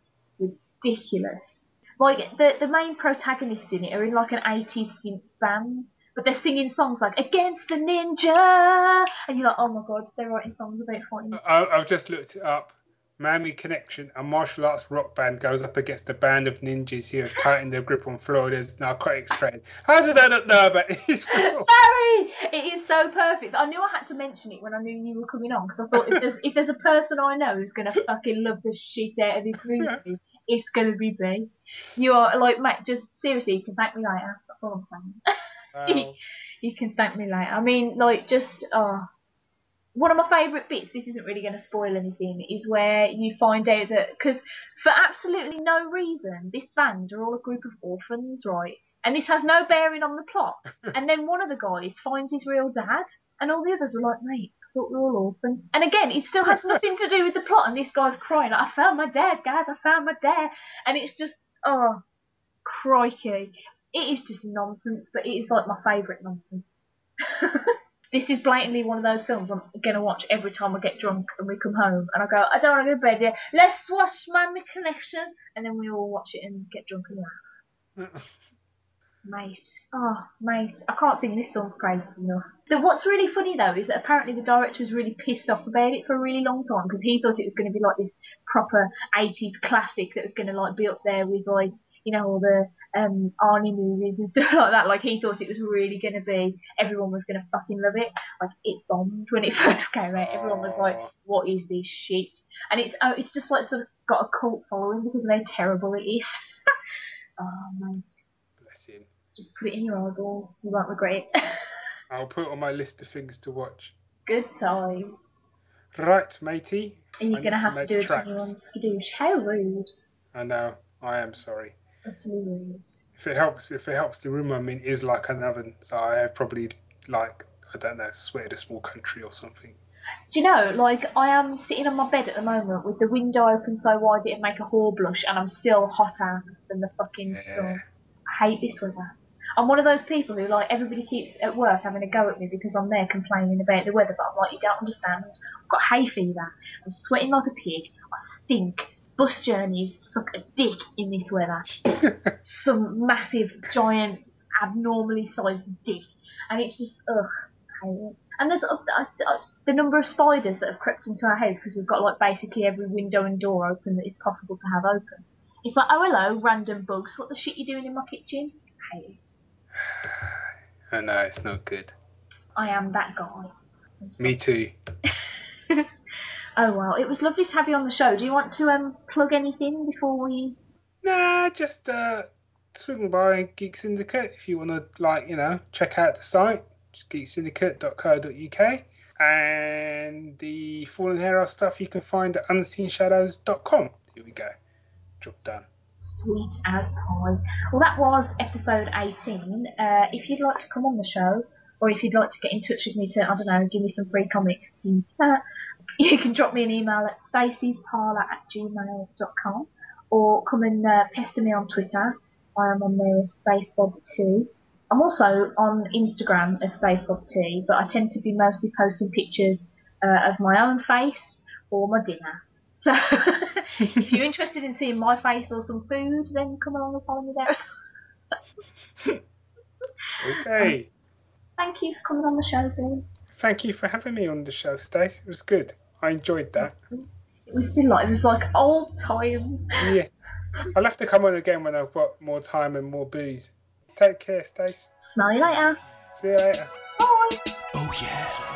ridiculous. Like the the main protagonists in it are in like an 80s synth band, but they're singing songs like "Against the Ninja," and you're like, oh my god, they're writing songs about fighting. I, I've just looked it up. Miami Connection, a martial arts rock band, goes up against a band of ninjas who have tightened their grip on Florida's narcotics trade. How did I not know about this? [LAUGHS] Barry, it is so perfect. I knew I had to mention it when I knew you were coming on because I thought if there's if there's a person I know who's gonna fucking love the shit out of this movie, [LAUGHS] it's gonna be me. You are like, mate, just seriously, you can thank me later. That's all I'm saying. [LAUGHS] Wow. [LAUGHS] You can thank me later. I mean, like, just oh, one of my favourite bits. This isn't really going to spoil anything. Is where you find out that because for absolutely no reason, this band are all a group of orphans, right? And this has no bearing on the plot. [LAUGHS] and then one of the guys finds his real dad, and all the others are like, mate. I thought we're all orphans. And again, it still has [LAUGHS] nothing to do with the plot. And this guy's crying, like, I found my dad, guys, I found my dad. And it's just, oh, crikey it is just nonsense, but it is like my favourite nonsense. [LAUGHS] this is blatantly one of those films I'm gonna watch every time I get drunk and we come home and I go, I don't want to go to bed yet. Let's watch Miami Connection, and then we all watch it and get drunk and laugh. [LAUGHS] Mate, oh mate, I can't sing this film's praises enough. The, what's really funny though is that apparently the director was really pissed off about it for a really long time because he thought it was going to be like this proper 80s classic that was going to like be up there with like you know all the um Arnie movies and [LAUGHS] stuff like that. Like he thought it was really going to be everyone was going to fucking love it. Like it bombed when it [LAUGHS] first came out. Everyone was like, "What is this shit?" And it's oh, it's just like sort of got a cult following because of how terrible it is. [LAUGHS] oh mate. Bless him. Just put it in your eyeballs. You won't regret it. I'll put it on my list of things to watch. Good times. Right, matey. And you're I going to need to have to do it tracks. when you're on skadoosh. How rude. I know. I am sorry. If it helps, if it helps, the room I'm in is like an oven, so I have probably like I don't know, sweated a small country or something. Do you know, like, I am sitting on my bed at the moment with the window open so wide it'd make a whore blush, and I'm still hotter than the fucking Yeah. sun. I hate this weather. I'm one of those people who, like, everybody keeps at work having a go at me because I'm there complaining about the weather, but I'm like, you don't understand. I've got hay fever. I'm sweating like a pig. I stink. Bus journeys suck a dick in this weather. [LAUGHS] Some massive, giant, abnormally sized dick. And it's just, ugh, I hate it. And there's uh, uh, uh, the number of spiders that have crept into our house because we've got like basically every window and door open that is possible to have open. It's like, oh hello, random bugs. What the shit you doing in my kitchen? Hey. [SIGHS] I know it's not good. I am that guy. Me too. [LAUGHS] [LAUGHS] Oh well, it was lovely to have you on the show. Do you want to um plug anything before we? Nah, just uh, swing by Geek Syndicate if you want to, like, you know, check out the site, geeksyndicate.co.uk. And the Fallen Hero stuff you can find at unseenshadows.com. Here we go. Job done. Sweet as pie. Well, that was episode 18. Uh, if you'd like to come on the show, or if you'd like to get in touch with me to, I don't know, give me some free comics, hint, uh, [LAUGHS] you can drop me an email at stacysparlour at gmail.com or come and uh, pester me on Twitter. I am on there as StaceBob2. I'm also on Instagram as StaceBob2, but I tend to be mostly posting pictures uh, of my own face or my dinner. [LAUGHS] So [LAUGHS] if you're interested in seeing my face or some food, then come along and follow me there. as well. Okay. Thank you for coming on the show, Bill. Thank you for having me on the show, Stace. It was good. I enjoyed that. It was delightful. It was like old times. Yeah. I'll have to come on again when I've got more time and more booze. Take care, Stace. Smell you later. See you later. Bye. Oh yeah.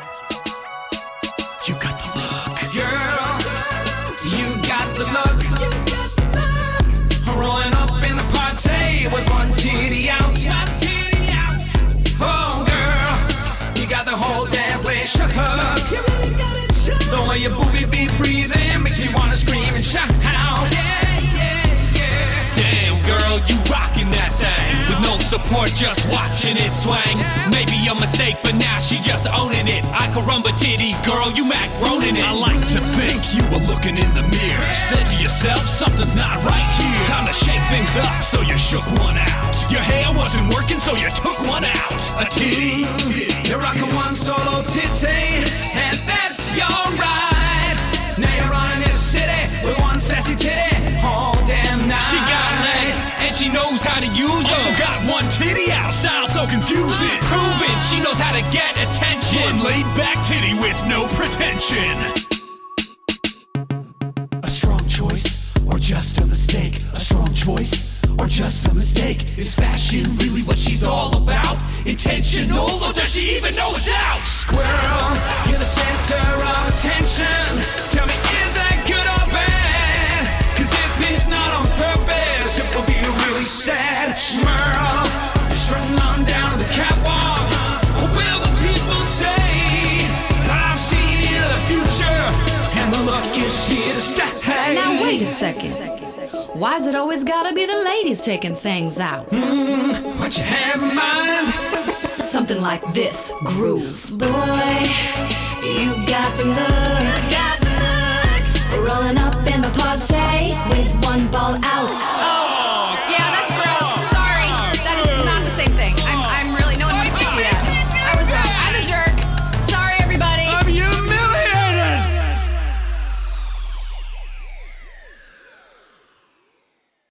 Up. The way your booby be breathing makes me wanna scream and shout. Yeah, yeah, yeah. Damn, girl, you rocking that thing. With no support, just watching it swing. Maybe a mistake, but now she just owning it. I could run, but titty, girl, you Mac groaning it. I like to think you were looking in the mirror. Said to yourself, something's not right here. Time to shake things up, so you shook one out. Your hair wasn't working, so you took one out. A titty. You're rocking one solo titty, and that's your right. City with one sassy titty all damn night. She got legs, and she knows how to use Also got one titty out, style so confusing. Proven, she knows how to get attention. One laid back titty with no pretension. A strong choice, or just a mistake? A strong choice, or just a mistake? Is fashion really what she's all about? Intentional, or does she even know it's out? Squirrel, you're the center of attention. Why's it always gotta be the ladies taking things out? Mm, what you have in mind? Something like this groove. Boy, you got the look. Got the look. Rolling up in the party with one ball out. Oh.